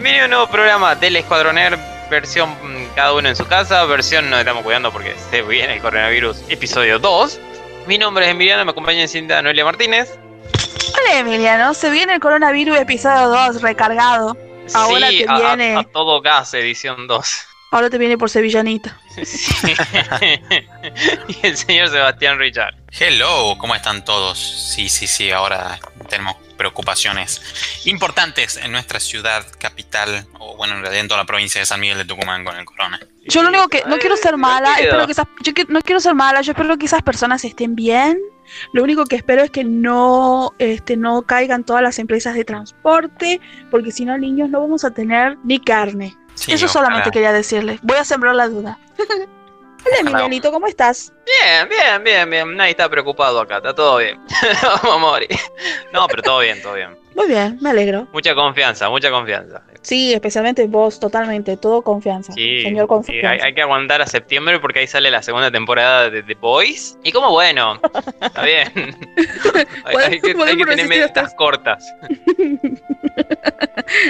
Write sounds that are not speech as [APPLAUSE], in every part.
Bienvenido a un nuevo programa del Escuadroner, versión mm, cada uno en su casa, versión nos estamos cuidando porque se viene el coronavirus, episodio 2. Mi nombre es Emiliano, me acompaña en cinta Noelia Martínez. Hola Emiliano, se viene el coronavirus episodio 2 recargado. Ahora sí, te a- a- viene. A, todo gas, edición 2. Ahora te viene por sevillanita. Sí. [LAUGHS] y el señor Sebastián Richard. Hello, ¿cómo están todos? Sí, sí, sí, ahora tenemos preocupaciones importantes en nuestra ciudad capital, o bueno, en realidad en toda la provincia de San Miguel de Tucumán con el corona. Yo lo único que no quiero ser mala, espero que esas, yo que- no quiero ser mala, yo espero que esas personas estén bien. Lo único que espero es que no, este, no caigan todas las empresas de transporte, porque si no, niños, no vamos a tener ni carne. Sí, Eso ojalá. solamente quería decirles. Voy a sembrar la duda. Hola Emilianito, ¿cómo estás? Bien, bien, bien, bien. Nadie está preocupado acá, está todo bien. [LAUGHS] Vamos a morir. No, pero todo bien, todo bien. Muy bien, me alegro. Mucha confianza, mucha confianza. Sí, especialmente vos, totalmente, todo confianza. Sí, Señor sí, confianza. hay, hay que aguantar a septiembre porque ahí sale la segunda temporada de The Boys. Y como bueno, está bien. [LAUGHS] hay, hay que, hay que tener metas cortas. [LAUGHS]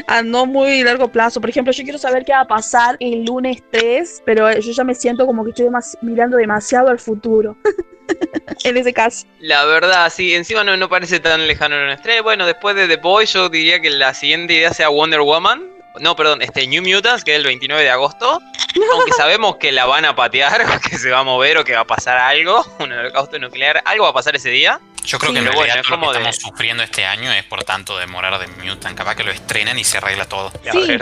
a no muy largo plazo. Por ejemplo, yo quiero saber qué va a pasar el lunes 3, pero yo ya me siento como que estoy demas- mirando demasiado al futuro. [LAUGHS] [LAUGHS] en ese caso. La verdad, sí, encima no, no parece tan lejano en estrella. Bueno, después de The Boys, yo diría que la siguiente idea sea Wonder Woman. No, perdón, este New Mutants, que es el 29 de agosto. [LAUGHS] Aunque sabemos que la van a patear, o [LAUGHS] que se va a mover, o que va a pasar algo, un holocausto nuclear, algo va a pasar ese día. Yo creo Sí, que en realidad bueno, es lo que de- estamos sufriendo este año es por tanto demorar de Mutant. Capaz que lo estrenan y se arregla todo. Sí.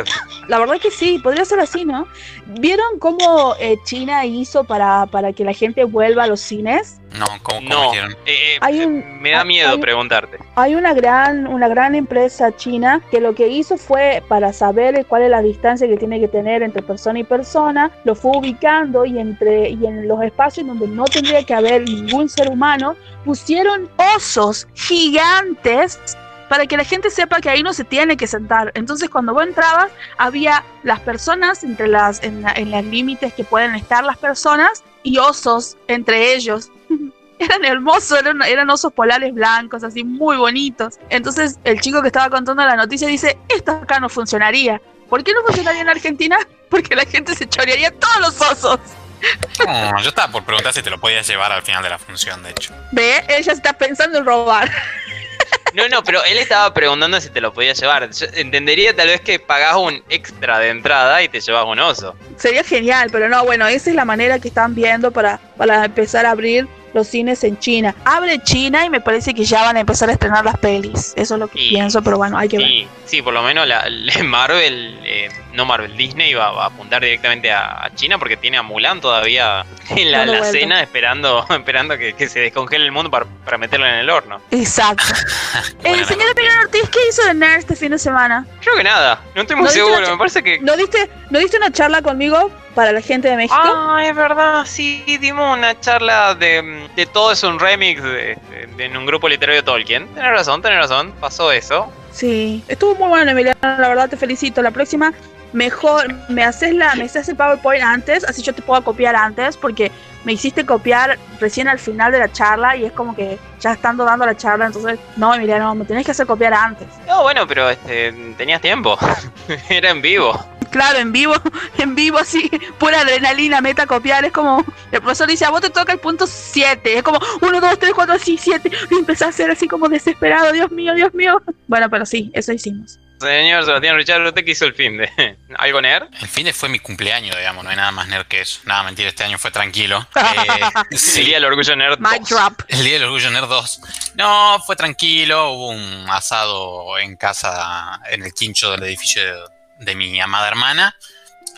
La verdad que sí, podría ser así, ¿no? ¿Vieron cómo eh, China hizo para, para que la gente vuelva a los cines? No, ¿cómo, cómo no, hicieron? eh, eh, Hay un- me da miedo hay- preguntarte. Hay una gran, una gran empresa china que lo que hizo fue para saber cuál es la distancia que tiene que tener entre persona y persona, lo fue ubicando y entre y en los espacios donde no tendría que haber ningún ser humano, pusieron osos gigantes para que la gente sepa que ahí no se tiene que sentar. Entonces cuando vos entrabas había las personas entre las en, la- en los límites que pueden estar las personas y osos entre ellos. [LAUGHS] Eran hermosos, eran, eran osos polares blancos, así muy bonitos. Entonces el chico que estaba contando la noticia dice, esto acá no funcionaría. ¿Por qué no funcionaría en Argentina? [LAUGHS] Porque la gente se chorearía todos los osos. No, yo estaba por preguntar si te lo podías llevar al final de la función, de hecho. Ve, ella está pensando en robar. No, no, pero él estaba preguntando si te lo podías llevar. Yo entendería tal vez que pagás un extra de entrada y te llevas un oso. Sería genial, pero no, bueno, esa es la manera que están viendo para, para empezar a abrir los cines en China. Abre China y me parece que ya van a empezar a estrenar las pelis. Eso es lo que pienso, pero bueno, hay que ver. Sí, por lo menos la, [LAUGHS] la- Marvel, eh, no Marvel, Disney va, va a apuntar directamente a, a China porque tiene a Mulan todavía [LAUGHS] en la, cena esperando [LAUGHS] esperando que, que se descongele el mundo para, para meterlo en el horno. Exacto. El la señor. Emiliano Ortiz, ¿qué hizo de Nerd este fin de semana? Creo que nada, no estoy muy ¿No viste seguro, me parece que... ¿No diste, ¿No diste una charla conmigo para la gente de México? Ah, es verdad, sí, dimos una charla de, de todo es un remix de, de- en un grupo literario de Tolkien. Tenés razón, tenés razón, pasó eso. Sí, estuvo muy bueno, Emiliano. La verdad te felicito. La próxima, mejor, me haces la, me haces el PowerPoint antes, así yo te puedo copiar antes, porque me hiciste copiar recién al final de la charla y es como que ya estando dando la charla, entonces, no, Emiliano, me tenés que hacer copiar antes. No, bueno, pero este, tenías tiempo. [LAUGHS] Era en vivo. Claro, en vivo, [LAUGHS] en vivo, así, pura adrenalina, meta copiar. Es como, el profesor dice, a vos te toca el punto 7. Es como, 1, 2, 3, 4, así, 7. Y empezás a ser así como desesperado, Dios mío, Dios mío. Bueno, pero sí, eso hicimos. Señor Sebastián Richard, ¿usted qué hizo el fin de? [LAUGHS] ¿Algo nerd? El fin de fue mi cumpleaños, digamos, no hay nada más nerd que eso. Nada, mentira, este año fue tranquilo. Eh, [LAUGHS] El día del orgullo nerd. Mic 2. drop. el Día del Orgullo Nerd 2. No, fue tranquilo, hubo un asado en casa, en el quincho del edificio de, de mi amada hermana.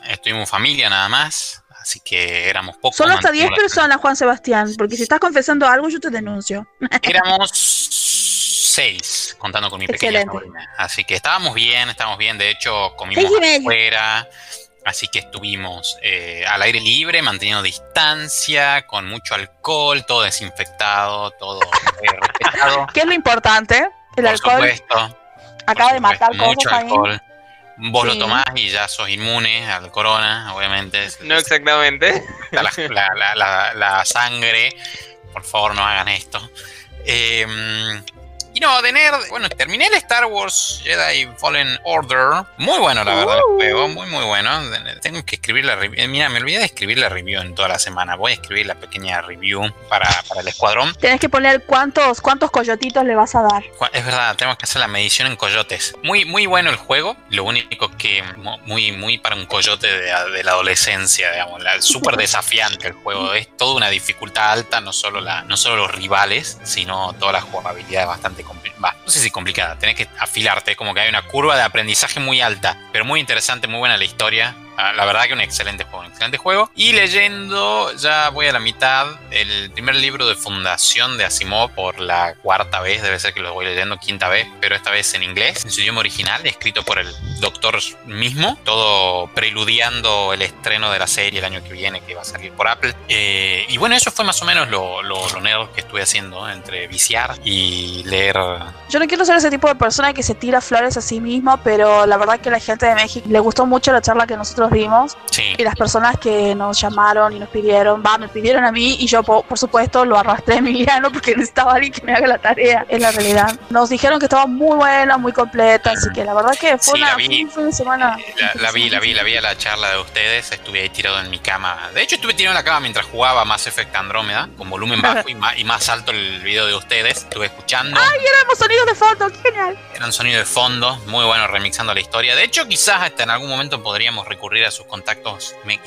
Estuvimos familia nada más, así que éramos pocos. Solo hasta 10 mantuvimos la- personas, Juan Sebastián, porque si estás confesando algo, yo te denuncio. [LAUGHS] Éramos seis, contando con mi pequeña sobrina. Así que estábamos bien, estábamos bien. De hecho, comimos afuera. Así que estuvimos eh, al aire libre, manteniendo distancia, con mucho alcohol, todo desinfectado, todo eh, [LAUGHS] respetado. ¿Qué es lo importante? El por alcohol supuesto. acaba de matar mucho cosas ahí. alcohol. Vos Sí. lo tomás y ya sos inmune al corona, obviamente. [LAUGHS] No exactamente. la, la- la- la- la sangre. Por favor, no hagan esto. Eh, Y no, de nerd, bueno, terminé el Star Wars Jedi Fallen Order. Muy bueno, la verdad, el juego, muy, muy bueno. Tengo que escribir la review. Mira, me olvidé de escribir la review en toda la semana. Voy a escribir la pequeña review para, para el escuadrón. Tenés que poner cuántos, cuántos coyotitos le vas a dar. Es verdad, tenemos que hacer la medición en coyotes. Muy, muy bueno el juego. Lo único que mu- muy, muy para un coyote de, de la adolescencia, digamos. Súper [LAUGHS] desafiante el juego. Es toda una dificultad alta, no solo, la, no solo los rivales, sino toda la jugabilidad bastante No sé si complicada, tenés que afilarte. Como que hay una curva de aprendizaje muy alta, pero muy interesante, muy buena la historia. Ah, La verdad que un excelente juego, un excelente juego. Y leyendo, ya voy a la mitad, el primer libro de fundación de Asimov por la cuarta vez, debe ser que lo voy leyendo quinta vez, pero esta vez en inglés, en su idioma original, escrito por el doctor mismo, todo preludiando el estreno de la serie el año que viene, que va a salir por Apple. Eh, y bueno, eso fue más o menos lo, lo, lo nerd que estuve haciendo, entre viciar y leer. Yo no quiero ser ese tipo de persona que se tira flores a sí mismo, pero la verdad que a la gente de México le gustó mucho la charla que nosotros dimos Sí, y las personas que nos llamaron y nos pidieron, va, me pidieron a mí y yo po- por, supuesto lo arrastré a Emiliano porque necesitaba alguien que me haga la tarea, es la realidad. Nos dijeron que estaba muy buena, muy completa, así que la verdad que fue, Sí, una, vi. un fin de semana. Eh, La, la vi, la vi, la vi a la charla de ustedes. Estuve ahí tirado en mi cama. De hecho, estuve tirado en la cama mientras jugaba Mass Effect Andrómeda, con volumen bajo y más, y más alto el video de ustedes. Estuve escuchando. Tenemos sonidos de fondo, qué genial. Eran sonido de fondo, muy bueno remixando la historia. De hecho, quizás hasta en algún momento podríamos recurrir a sus contactos me-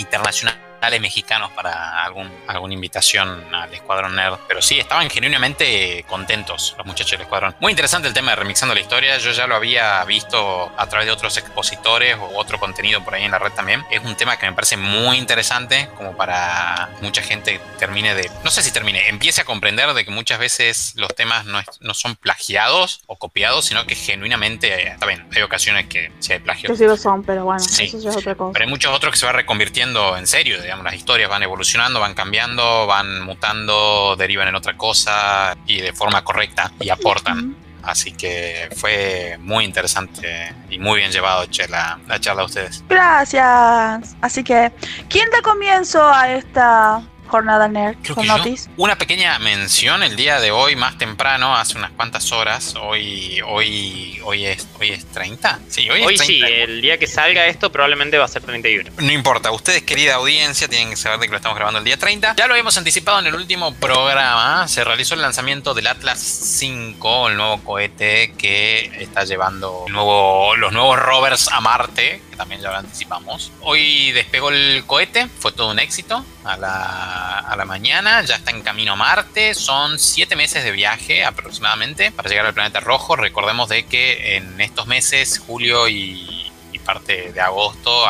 internacionales mexicanos para algún, alguna invitación al Escuadrón Nerd. Pero sí, estaban genuinamente contentos los muchachos del Escuadrón. Muy interesante el tema de remixando la historia. Yo ya lo había visto a través de otros expositores o otro contenido por ahí en la red también. Es un tema que me parece muy interesante como para mucha gente termine de... No sé si termine, empiece a comprender de que muchas veces los temas no, es- no son plagiados o copiados, sino que genuinamente, eh, está bien, hay ocasiones que sí hay plagio. Que sí lo son, pero bueno, Sí. eso ya es otra cosa. Pero hay muchos otros que se van reconvirtiendo en serio, digamos, las historias van evolucionando, van cambiando, van mutando, derivan en otra cosa y de forma correcta y aportan. Así que fue muy interesante y muy bien llevado che, la, la charla de ustedes. Gracias. Así que, ¿quién da comienzo a esta jornada nerd Creo con Notis? una pequeña mención el día de hoy, más temprano, hace unas cuantas horas. Hoy, hoy, hoy es, hoy es 30. Sí, hoy, Hoy es 30. sí, el día que salga esto probablemente va a ser 31. No importa, ustedes, querida audiencia, tienen que saber de que lo estamos grabando el día 30. Ya lo habíamos anticipado en el último programa. Se realizó el lanzamiento del Atlas 5, el nuevo cohete que está llevando el nuevo- los nuevos rovers a Marte, también ya lo anticipamos. Hoy despegó el cohete, fue todo un éxito. A la, a la mañana ya está en camino a Marte. Son siete meses de viaje aproximadamente para llegar al planeta rojo. Recordemos de que en estos meses, julio y, parte de agosto,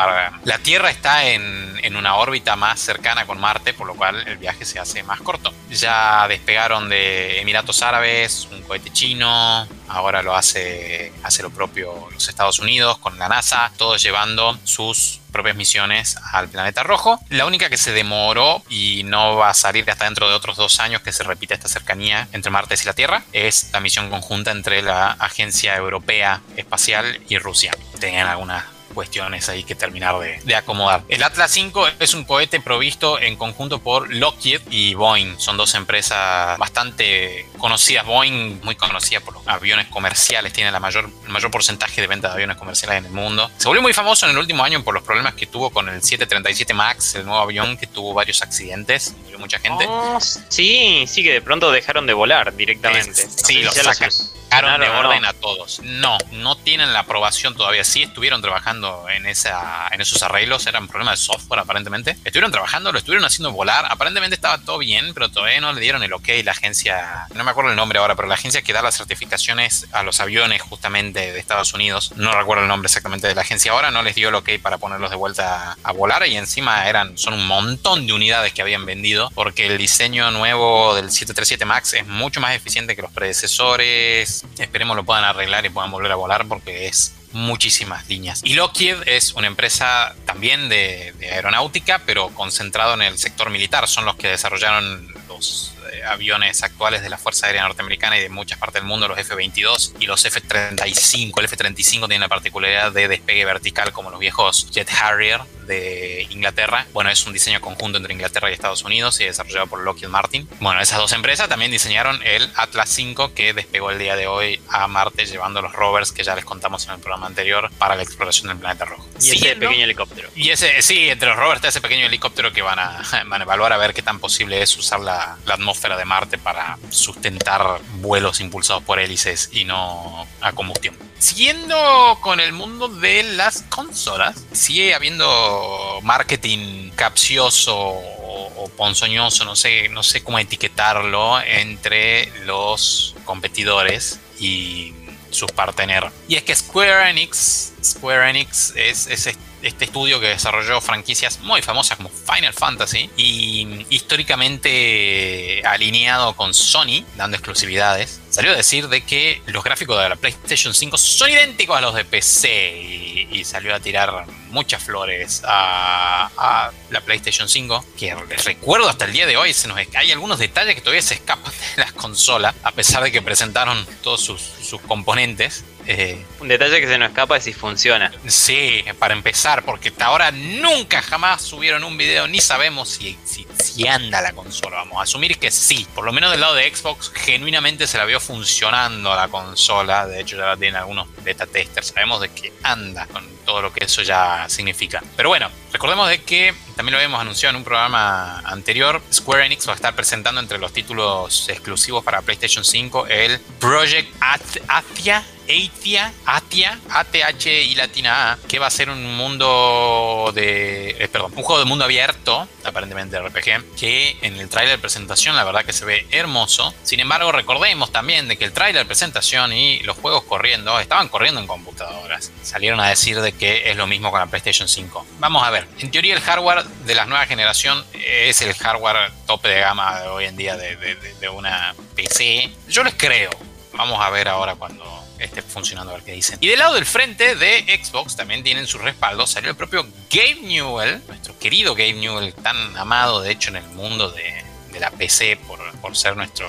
la Tierra está en, en una órbita más cercana con Marte, por lo cual el viaje se hace más corto. Ya despegaron de Emiratos Árabes, un cohete chino, ahora lo hace, hace lo propio los Estados Unidos con la NASA, todos llevando sus propias misiones al planeta rojo. La única que se demoró y no va a salir hasta dentro de otros dos años que se repita esta cercanía entre Marte y la Tierra es la misión conjunta entre la Agencia Europea Espacial y Rusia. Tenían algunas cuestiones ahí que terminar de, de acomodar. El Atlas 5 es un cohete provisto en conjunto por Lockheed y Boeing. Son dos empresas bastante conocidas. Boeing, muy conocida por los aviones comerciales, tiene la mayor, el mayor porcentaje de venta de aviones comerciales en el mundo. Se volvió muy famoso en el último año por los problemas que tuvo con el 737 MAX, el nuevo avión que tuvo varios accidentes, murió mucha gente. Oh, sí, sí que de pronto dejaron de volar directamente. Sí, No sé sí, si lo ya sacan. solucionaron Sacaron de o no. orden a todos. No, no tienen la aprobación todavía. Sí estuvieron trabajando en esa, en esos arreglos, eran problemas de software aparentemente. Estuvieron trabajando, lo estuvieron haciendo volar. Aparentemente estaba todo bien, pero todavía no le dieron el ok. La agencia, no me acuerdo el nombre ahora, pero la agencia que da las certificaciones a los aviones justamente de Estados Unidos, no recuerdo el nombre exactamente de la agencia ahora, no les dio el ok para ponerlos de vuelta a volar y encima eran, son un montón de unidades que habían vendido porque el diseño nuevo del 737 MAX es mucho más eficiente que los predecesores. Esperemos lo puedan arreglar y puedan volver a volar porque es muchísimas líneas. Y Lockheed es una empresa también de, de aeronáutica, pero concentrado en el sector militar. Son los que desarrollaron los aviones actuales de la Fuerza Aérea Norteamericana y de muchas partes del mundo, los F-22 y los F-35. El F-35 tiene la particularidad de despegue vertical como los viejos Jet Harrier de Inglaterra. Bueno, es un diseño conjunto entre Inglaterra y Estados Unidos y desarrollado por Lockheed Martin. Bueno, esas dos empresas también diseñaron el Atlas 5 que despegó el día de hoy a Marte llevando los rovers que ya les contamos en el programa anterior para la exploración del planeta rojo. Y ese pequeño helicóptero. Y ese, sí, entre los rovers está ese pequeño helicóptero que van a, [LAUGHS] van a evaluar a ver qué tan posible es usar la, la atmósfera de Marte para sustentar vuelos impulsados por hélices y no a combustión. Siguiendo con el mundo de las consolas, sigue habiendo marketing capcioso o, ponzoñoso, no sé, no sé cómo etiquetarlo, entre los competidores y sus partener. Y es que Square Enix, Square Enix es, es este estudio que desarrolló franquicias muy famosas como Final Fantasy y históricamente alineado con Sony, dando exclusividades, salió a decir de que los gráficos de la PlayStation 5 son idénticos a los de PC y, salió a tirar muchas flores a, la PlayStation 5, que recuerdo hasta el día de hoy, se nos, hay algunos detalles que todavía se escapan de las consolas, a pesar de que presentaron todos sus, sus componentes. Eh, un detalle que se nos escapa es si funciona. Sí, para empezar, porque hasta ahora nunca jamás subieron un video, ni sabemos si, si, anda la consola. Vamos a asumir que sí. Por lo menos del lado de Xbox, genuinamente se la vio funcionando la consola. De hecho, ya la tienen algunos beta testers. Sabemos de que anda con todo lo que eso ya significa. Pero bueno, recordemos de que también lo habíamos anunciado en un programa anterior. Square Enix va a estar presentando entre los títulos exclusivos para PlayStation 5 el Project Athia Atia, Atia, ATH y latina A, que va a ser un mundo de. Eh, perdón, un juego de mundo abierto, aparentemente RPG, que en el tráiler presentación la verdad que se ve hermoso. Sin embargo, recordemos también de que el tráiler presentación y los juegos corriendo estaban corriendo en computadoras. Salieron a decir de que es lo mismo con la PlayStation 5. Vamos a ver, en teoría el hardware de la nueva generación es el hardware tope de gama de hoy en día de, de una PC. Yo les creo. Vamos a ver ahora cuando esté funcionando a ver qué dicen. Y del lado del frente de Xbox también tienen su respaldo. Salió el propio Gabe Newell, nuestro querido Gabe Newell, tan amado de hecho en el mundo de, la PC por, por ser nuestro,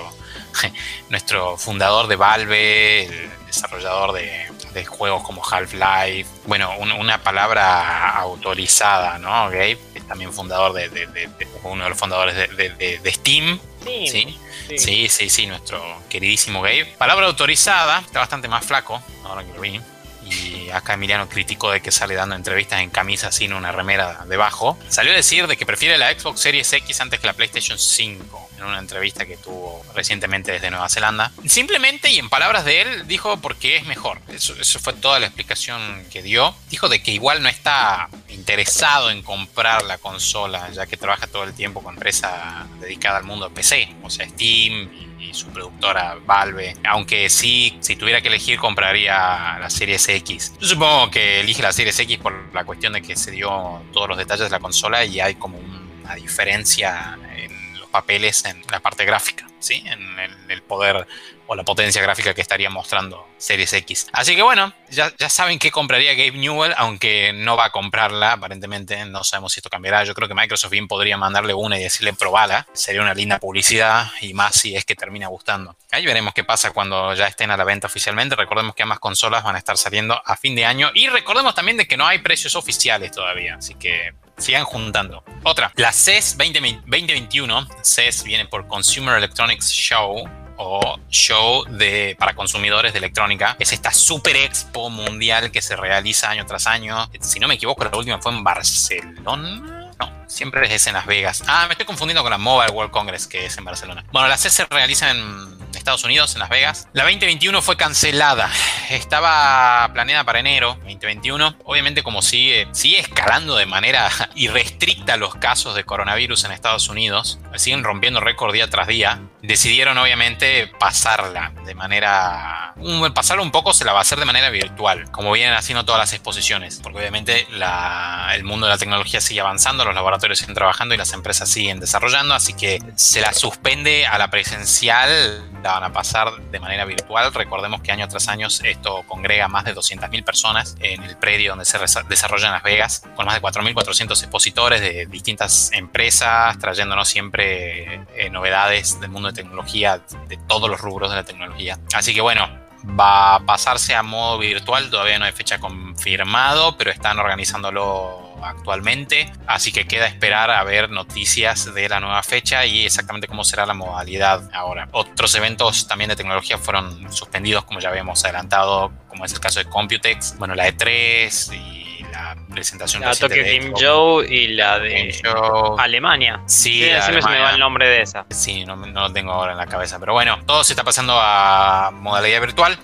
[LAUGHS] nuestro fundador de Valve, el desarrollador de, juegos como Half-Life. Bueno, una palabra autorizada, ¿no? Gabe es también fundador de, uno de los fundadores de, Steam. ¿sí? Sí. Sí, sí, nuestro queridísimo Gabe. Palabra autorizada, está bastante más flaco, ahora que lo vi. Y acá Emiliano criticó de que sale dando entrevistas en camisa sin una remera debajo. Salió a decir de que prefiere la Xbox Series X antes que la PlayStation 5 en una entrevista que tuvo recientemente desde Nueva Zelanda. Simplemente y en palabras de él dijo porque es mejor. Eso, fue toda la explicación que dio. Dijo de que igual no está interesado en comprar la consola ya que trabaja todo el tiempo con empresa dedicada al mundo de PC, o sea Steam y su productora Valve. Aunque sí, si tuviera que elegir, compraría la Series X. Yo supongo que elige la Series X por la cuestión de que se dio todos los detalles de la consola y hay como una diferencia en los papeles en la parte gráfica, ¿sí? En el poder la potencia gráfica que estaría mostrando Series X. Así que bueno, ya, ya saben que compraría Gabe Newell, aunque no va a comprarla, aparentemente. No sabemos si esto cambiará. Yo creo que Microsoft bien podría mandarle una y decirle probala. Sería una linda publicidad y más si es que termina gustando. Ahí veremos qué pasa cuando ya estén a la venta oficialmente. Recordemos que ambas consolas van a estar saliendo a fin de año. Y recordemos también de que no hay precios oficiales todavía. Así que sigan juntando. Otra, la CES 2021. CES viene por Consumer Electronics Show o show de, para consumidores de electrónica. Es esta super expo mundial que se realiza año tras año. Si no me equivoco, la última fue en Barcelona. No, siempre es en Las Vegas. Ah, me estoy confundiendo con la Mobile World Congress, que es en Barcelona. Bueno, la CES se realiza en Estados Unidos, en Las Vegas. La 2021 fue cancelada. Estaba planeada para enero 2021. Obviamente, como sigue, sigue escalando de manera [LAUGHS] irrestricta los casos de coronavirus en Estados Unidos, siguen rompiendo récord día tras día. Decidieron, obviamente, pasarla de manera. Pasarla un poco se la va a hacer de manera virtual, como vienen haciendo todas las exposiciones, porque obviamente el mundo de la tecnología sigue avanzando, los laboratorios siguen trabajando y las empresas siguen desarrollando, así que se la suspende a la presencial la van a pasar de manera virtual. Recordemos que año tras año esto congrega más de 200.000 personas en el predio donde se desarrolla en Las Vegas, con más de 4.400 expositores de distintas empresas, trayéndonos siempre eh, novedades del mundo de tecnología, de todos los rubros de la tecnología. Así que bueno, va a pasarse a modo virtual, todavía no hay fecha confirmado, pero están organizándolo actualmente. Así que queda esperar a ver noticias de la nueva fecha y exactamente cómo será la modalidad ahora. Otros eventos también de tecnología fueron suspendidos, como ya habíamos adelantado, como es el caso de Computex, bueno, la E3 y la presentación la Tokyo Game Show y la de Alemania. Sí, siempre se me va el nombre de esa. Sí, no, no lo tengo ahora en la cabeza, pero bueno, todo se está pasando a modalidad virtual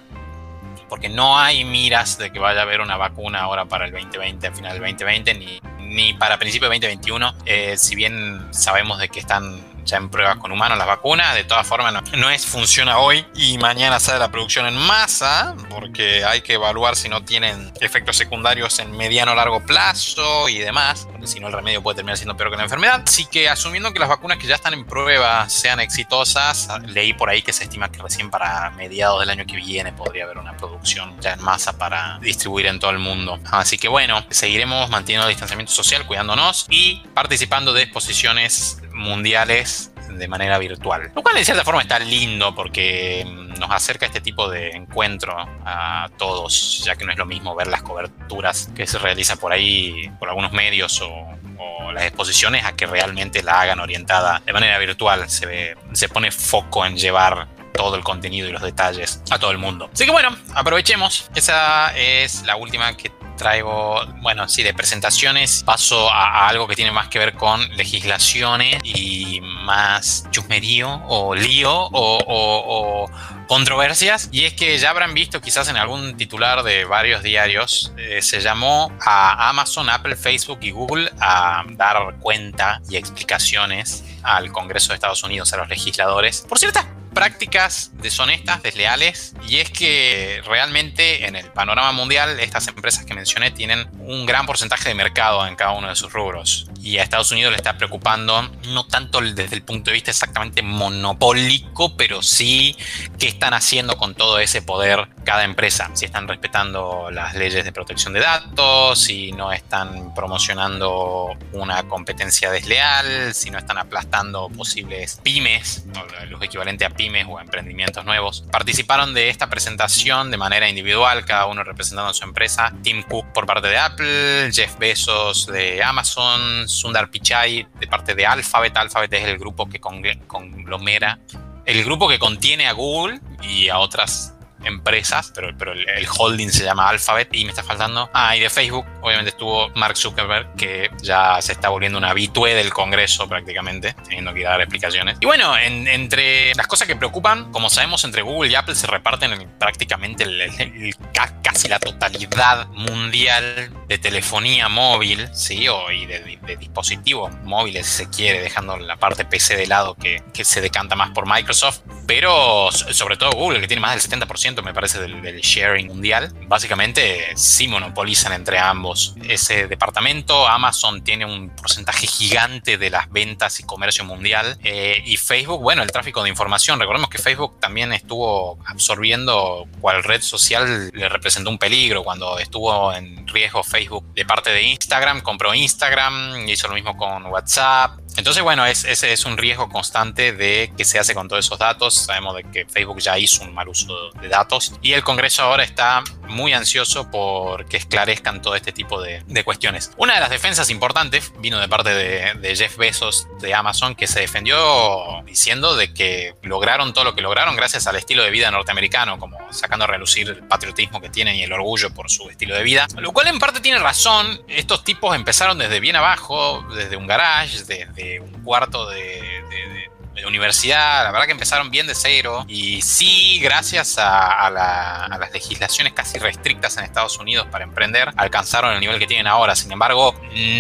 porque no hay miras de que vaya a haber una vacuna ahora para el 2020, a final del 2020, ni, ni para principio del 2021. Eh, si bien sabemos de que están ya en pruebas con humanos las vacunas. De todas formas, no, es funciona hoy y mañana sale la producción en masa, porque hay que evaluar si no tienen efectos secundarios en mediano o largo plazo y demás, porque si no el remedio puede terminar siendo peor que la enfermedad. Así que asumiendo que las vacunas que ya están en prueba sean exitosas, leí por ahí que se estima que recién para mediados del año que viene podría haber una producción ya en masa para distribuir en todo el mundo. Así que bueno, seguiremos manteniendo el distanciamiento social, cuidándonos y participando de exposiciones mundiales de manera virtual. Lo cual en cierta forma está lindo porque nos acerca este tipo de encuentro a todos, ya que no es lo mismo ver las coberturas que se realizan por ahí por algunos medios o, las exposiciones a que realmente la hagan orientada de manera virtual. Se, ve, se pone foco en llevar todo el contenido y los detalles a todo el mundo. Así que bueno, aprovechemos. Esa es la última que traigo, bueno, sí, de presentaciones, paso a, algo que tiene más que ver con legislaciones y más chusmerío o lío o, controversias. Y es que ya habrán visto quizás en algún titular de varios diarios, eh, se llamó a Amazon, Apple, Facebook y Google a dar cuenta y explicaciones al Congreso de Estados Unidos, a los legisladores, por ciertas prácticas deshonestas, desleales, y es que realmente en el panorama mundial estas empresas que mencioné tienen un gran porcentaje de mercado en cada uno de sus rubros. Y a Estados Unidos le está preocupando no tanto desde el punto de vista exactamente monopólico, pero sí qué están haciendo con todo ese poder cada empresa. Si están respetando las leyes de protección de datos, si no están promocionando una competencia desleal, si no están aplastando posibles pymes, los equivalentes a pymes o emprendimientos nuevos. Participaron de esta presentación de manera individual, cada uno representando a su empresa. Tim Cook por parte de Apple, Jeff Bezos de Amazon, Sundar Pichai de parte de Alphabet. Alphabet es el grupo que conglomera, el grupo que contiene a Google y a otras empresas, pero, pero el, holding se llama Alphabet y me está faltando. Ah, y de Facebook, obviamente estuvo Mark Zuckerberg, que ya se está volviendo una habitué del Congreso prácticamente, teniendo que dar explicaciones. Y bueno, entre las cosas que preocupan, como sabemos, entre Google y Apple se reparten prácticamente casi la totalidad mundial de telefonía móvil, ¿sí? O, y de, dispositivos móviles, si se quiere, dejando la parte PC de lado que, que se decanta más por Microsoft, pero sobre todo Google, que tiene más del 70% me parece, del, sharing mundial. Básicamente sí monopolizan entre ambos ese departamento. Amazon tiene un porcentaje gigante de las ventas y comercio mundial. Eh, y Facebook, bueno, el tráfico de información. Recordemos que Facebook también estuvo absorbiendo cual red social le representó un peligro cuando estuvo en riesgo Facebook de parte de Instagram. Compró Instagram, hizo lo mismo con WhatsApp. Entonces, bueno, es, es, un riesgo constante de que se hace con todos esos datos. Sabemos de que Facebook ya hizo un mal uso de datos y el Congreso ahora está muy ansioso por que esclarezcan todo este tipo de, cuestiones. Una de las defensas importantes vino de parte de, de, Jeff Bezos de Amazon, que se defendió diciendo de que lograron todo lo que lograron gracias al estilo de vida norteamericano, como sacando a relucir el patriotismo que tienen y el orgullo por su estilo de vida. Lo cual en parte tiene razón. Estos tipos empezaron desde bien abajo, desde un garage, desde un cuarto de, universidad, la verdad que empezaron bien de cero y sí, gracias a, las legislaciones casi restrictas en Estados Unidos para emprender, alcanzaron el nivel que tienen ahora. Sin embargo,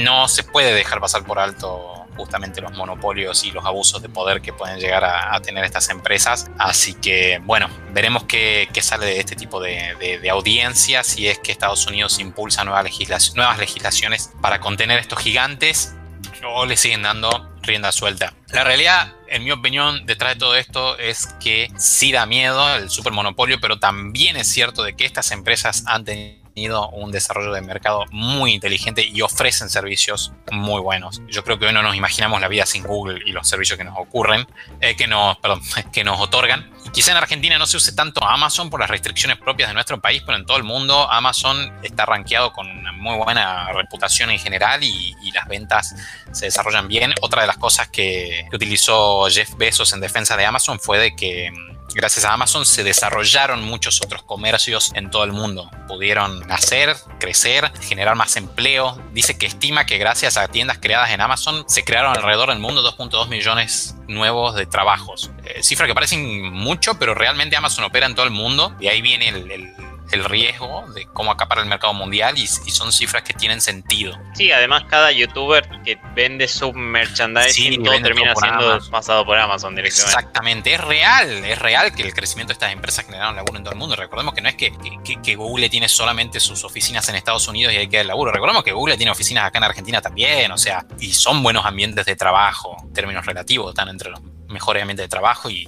no se puede dejar pasar por alto justamente los monopolios y los abusos de poder que pueden llegar a, tener estas empresas. Así que, bueno, veremos qué, sale de este tipo de, de, audiencias si es que Estados Unidos impulsa nuevas, nuevas legislaciones para contener estos gigantes o le siguen dando rienda suelta. La realidad, en mi opinión, detrás de todo esto es que sí da miedo el supermonopolio, pero también es cierto de que estas empresas han tenido un desarrollo de mercado muy inteligente y ofrecen servicios muy buenos. Yo creo que hoy no nos imaginamos la vida sin Google y los servicios que nos ocurren, eh, que nos, perdón, [LAUGHS] que nos otorgan. quizá en Argentina no se use tanto Amazon por las restricciones propias de nuestro país, pero en todo el mundo Amazon está rankeado con una muy buena reputación en general y, las ventas se desarrollan bien. Otra de las cosas que, que utilizó Jeff Bezos en defensa de Amazon fue de que gracias a Amazon se desarrollaron muchos otros comercios en todo el mundo. Pudieron nacer, crecer, generar más empleo. Dice que estima que gracias a tiendas creadas en Amazon se crearon alrededor del mundo 2.2 millones nuevos de trabajos. Eh, cifra que parecen mucho, pero realmente Amazon opera en todo el mundo y ahí viene el el riesgo de cómo acapar el mercado mundial y, son cifras que tienen sentido. Sí, además cada youtuber que vende su merchandising todo termina siendo pasado por Amazon directamente. Exactamente, es real, es real que el crecimiento de estas empresas generaron laburo en todo el mundo. Recordemos que no es que, que, Google tiene solamente sus oficinas en Estados Unidos y hay que dar laburo. Recordemos que Google tiene oficinas acá en Argentina también, o sea, y son buenos ambientes de trabajo, en términos relativos, están entre los mejores ambientes de trabajo y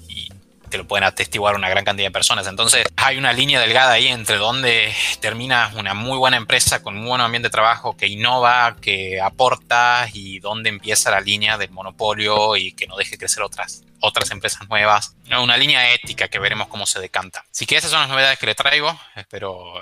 que lo pueden atestiguar una gran cantidad de personas. Entonces hay una línea delgada ahí entre donde termina una muy buena empresa con un buen ambiente de trabajo que innova, que aporta y donde empieza la línea del monopolio y que no deje crecer otras otras empresas nuevas, una línea ética que veremos cómo se decanta. Así que esas son las novedades que le traigo, espero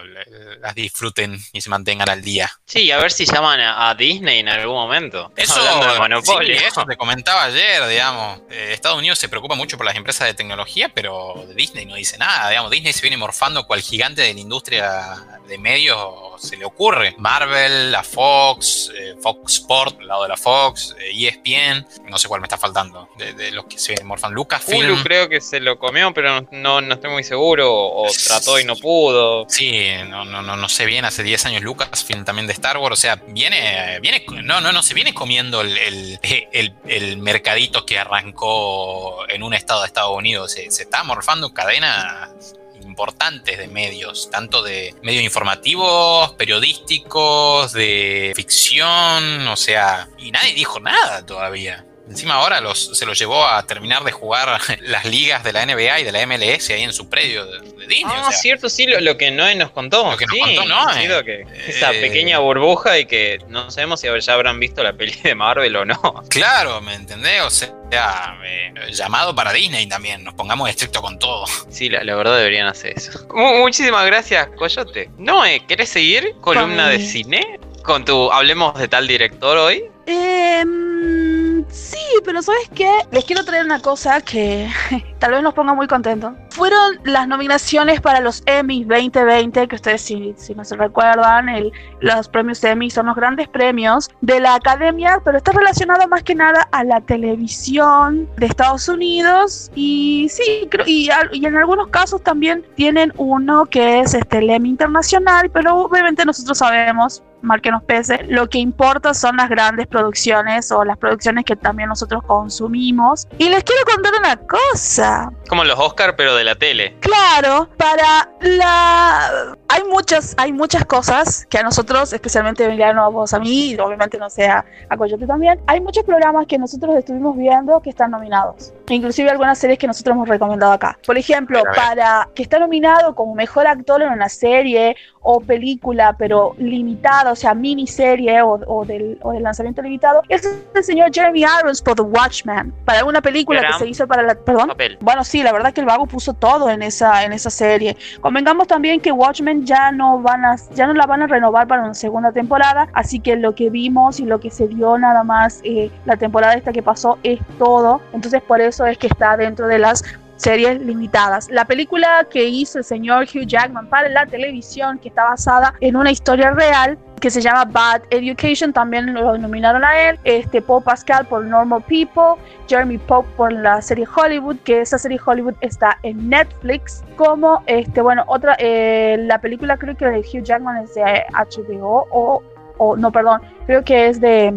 las disfruten y se mantengan al día. Sí, a ver si llaman a, Disney en algún momento. [LAUGHS] Eso, monopolio. eso te comentaba ayer, digamos. Eh, Estados Unidos se preocupa mucho por las empresas de tecnología, pero de Disney no dice nada, digamos. Disney se viene morfando cual gigante de la industria de medios se le ocurre. Marvel, la Fox, eh, Fox Sport, lado de la Fox, ESPN, eh, e no sé cuál me está faltando, de, los que se vienen morfando. Lucasfilm. Hulu creo que se lo comió, pero no, no estoy muy seguro, o trató y no pudo. Sí, no, no, no, no sé bien, hace 10 años Lucasfilm también de Star Wars, o sea, viene, viene no, no, no, se viene comiendo el, el, el, mercadito que arrancó en un estado de Estados Unidos, se, se está morfando cadenas importantes de medios, tanto de medios informativos, periodísticos, de ficción, o sea, y nadie dijo nada todavía. Encima ahora los, se los llevó a terminar de jugar [LAUGHS] las ligas de la NBA y de la MLS ahí en su predio de, Disney. Ah, cierto, sí, lo, que Noé nos contó. Lo que nos contó Noé. Que esa eh, pequeña burbuja y que no sabemos si ya habrán visto la peli de Marvel o no. Claro, ¿me entendés? O sea, eh, llamado para Disney también, nos pongamos estricto con todo. Sí, la, verdad deberían hacer eso. muchísimas gracias, Coyote. Noé, ¿querés seguir? Columna de cine. Con tu Hablemos de tal director hoy. Eh Sí, pero ¿sabes qué? Les quiero traer una cosa que [LAUGHS] tal vez nos ponga muy contentos. Fueron las nominaciones para los Emmys 2020, que ustedes si, si no se recuerdan, el, los premios Emmy son los grandes premios de la academia, pero está relacionado más que nada a la televisión de Estados Unidos y sí, y, y en algunos casos también tienen uno que es este, el Emmy Internacional, pero obviamente nosotros sabemos mal que nos pese, lo que importa son las grandes producciones o las producciones que también nosotros consumimos. Y les quiero contar una cosa. Como los Oscar, pero de la tele. Claro, para la... Hay muchas, hay muchas cosas que a nosotros, especialmente Emiliano, a vos, a mí, y obviamente no sé, a, Coyote también, hay muchos programas que nosotros estuvimos viendo que están nominados. Inclusive algunas series que nosotros hemos recomendado acá. Por ejemplo, para que está nominado como mejor actor en una serie o película, pero limitada, o sea, miniserie o, o, del, o del lanzamiento limitado, es el señor Jeremy Irons por The Watchmen, para una película que se hizo para la... Perdón. Bueno, sí, la verdad que el vago puso todo en esa, en esa serie. Convengamos también que Watchmen ya no, van a, ya no la van a renovar para una segunda temporada, así que lo que vimos y lo que se dio nada más eh, la temporada esta que pasó es todo. Entonces por eso es que está dentro de las series limitadas. La película que hizo el señor Hugh Jackman para la televisión, que está basada en una historia real, que se llama Bad Education, también lo nominaron a él, este Paul Pascal por Normal People, Jeremy Pope por la serie Hollywood, que esa serie Hollywood está en Netflix, como este, bueno, otra, eh, la película creo que de Hugh Jackman es de HBO o o no, perdón, creo que es de,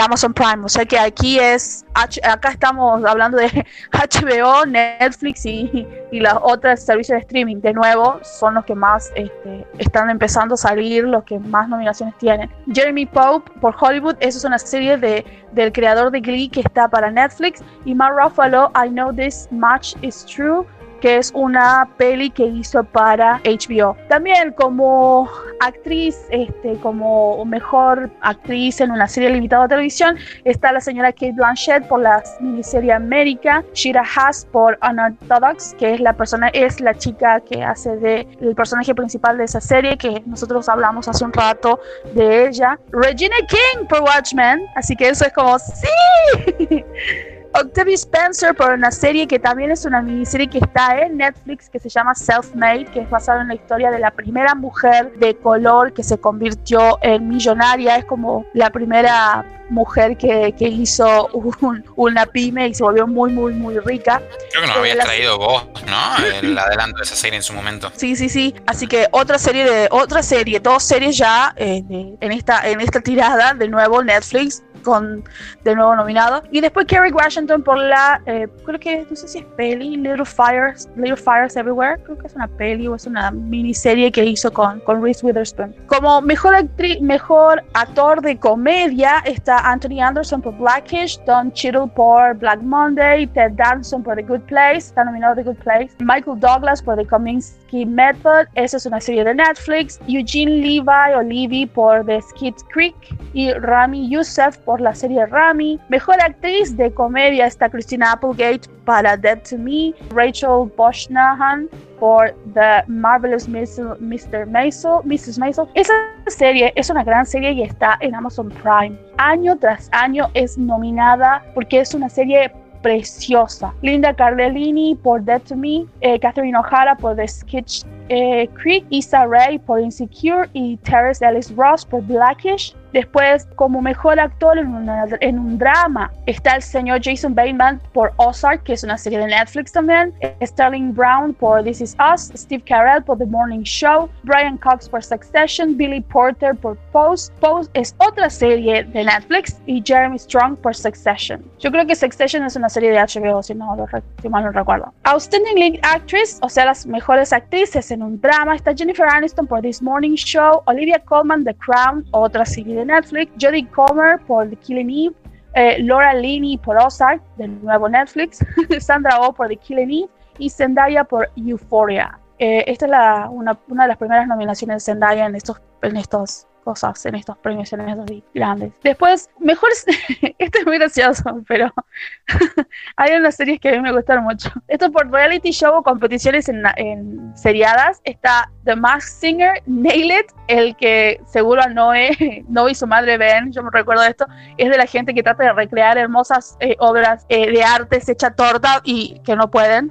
Amazon Prime. O sea que aquí es, acá estamos hablando de [LAUGHS] HBO, Netflix y, y las otras servicios de streaming. De nuevo, son los que más este, están empezando a salir, los que más nominaciones tienen. Jeremy Pope por Hollywood, eso es una serie de, del creador de Glee que está para Netflix. Y Mark Ruffalo, I Know This Much Is True que es una peli que hizo para HBO. También como actriz, este, como mejor actriz en una serie limitada de televisión, está la señora Kate Blanchett por la miniserie América, Shira Haas por Unorthodox, que es la persona, es la chica que hace de el personaje principal de esa serie, que nosotros hablamos hace un rato de ella. Regina King por Watchmen, así que eso es como, sí. [LAUGHS] Octavia Spencer por una serie que también es una miniserie que está en Netflix que se llama Self-Made, que es basada en la historia de la primera mujer de color que se convirtió en millonaria. Es como la primera mujer que, que hizo una pyme y se volvió muy, muy, muy rica. Creo que nos habías traído vos, ¿no? El adelanto de esa serie en su momento. Sí, sí, sí. Así que otra serie de otra serie, dos series ya eh, en esta en esta tirada de nuevo Netflix con de nuevo nominado. Y después Kerry Washington por la, eh, creo que, no sé si es peli, Little Fires, Little Fires Everywhere, creo que es una peli o es una miniserie que hizo con, con Reese Witherspoon. Como mejor actriz, mejor actor de comedia está Anthony Anderson por Blackish, Don Cheadle por Black Monday, Ted Danson por The Good Place, está nominado The Good Place, Michael Douglas por The Kominsky Method, esa es una serie de Netflix, Eugene Levi o Levy por The Skid Creek y Rami Youssef por la serie Rami. Mejor actriz de comedia está Christina Applegate para Dead to Me, Rachel Boschnahan por The Marvelous Mr. Maisel, Mrs. Maisel. Esa serie es una gran serie y está en Amazon Prime. Año tras año es nominada porque es una serie preciosa. Linda Cardellini por Dead to Me, eh, Catherine O'Hara por The Sketch eh, Creek, Issa Rae por Insecure y Terrence Ellis Ross por Blackish. Después, como mejor actor en, un drama, está el señor Jason Bateman por Ozark, que es una serie de Netflix también. Sterling Brown por This Is Us. Steve Carell por The Morning Show. Brian Cox por Succession. Billy Porter por Pose. Pose es otra serie de Netflix. Y Jeremy Strong por Succession. Yo creo que Succession es una serie de HBO, si, no lo, mal no recuerdo. Outstanding Lead Actress, o sea, las mejores actrices en un drama, está Jennifer Aniston por This Morning Show. Olivia Colman, The Crown, otra serie Netflix, Jodie Comer por The Killing Eve, eh, Laura Linney por Ozark, de nuevo Netflix, [LAUGHS] Sandra Oh por The Killing Eve y Zendaya por Euphoria. Eh, esta es la, una, una, de las primeras nominaciones de Zendaya en estos, en estos cosas en estos premios, en estos grandes. Después, mejores, [LAUGHS] esto es muy gracioso, pero [LAUGHS] hay unas series que a mí me gustaron mucho. Esto por reality show o competiciones en, en seriadas. Está The Masked Singer, Nail el que seguro Noé, [LAUGHS] Noé y su madre ven, yo me recuerdo esto, es de la gente que trata de recrear hermosas eh, obras eh, de arte hecha torta y que no pueden,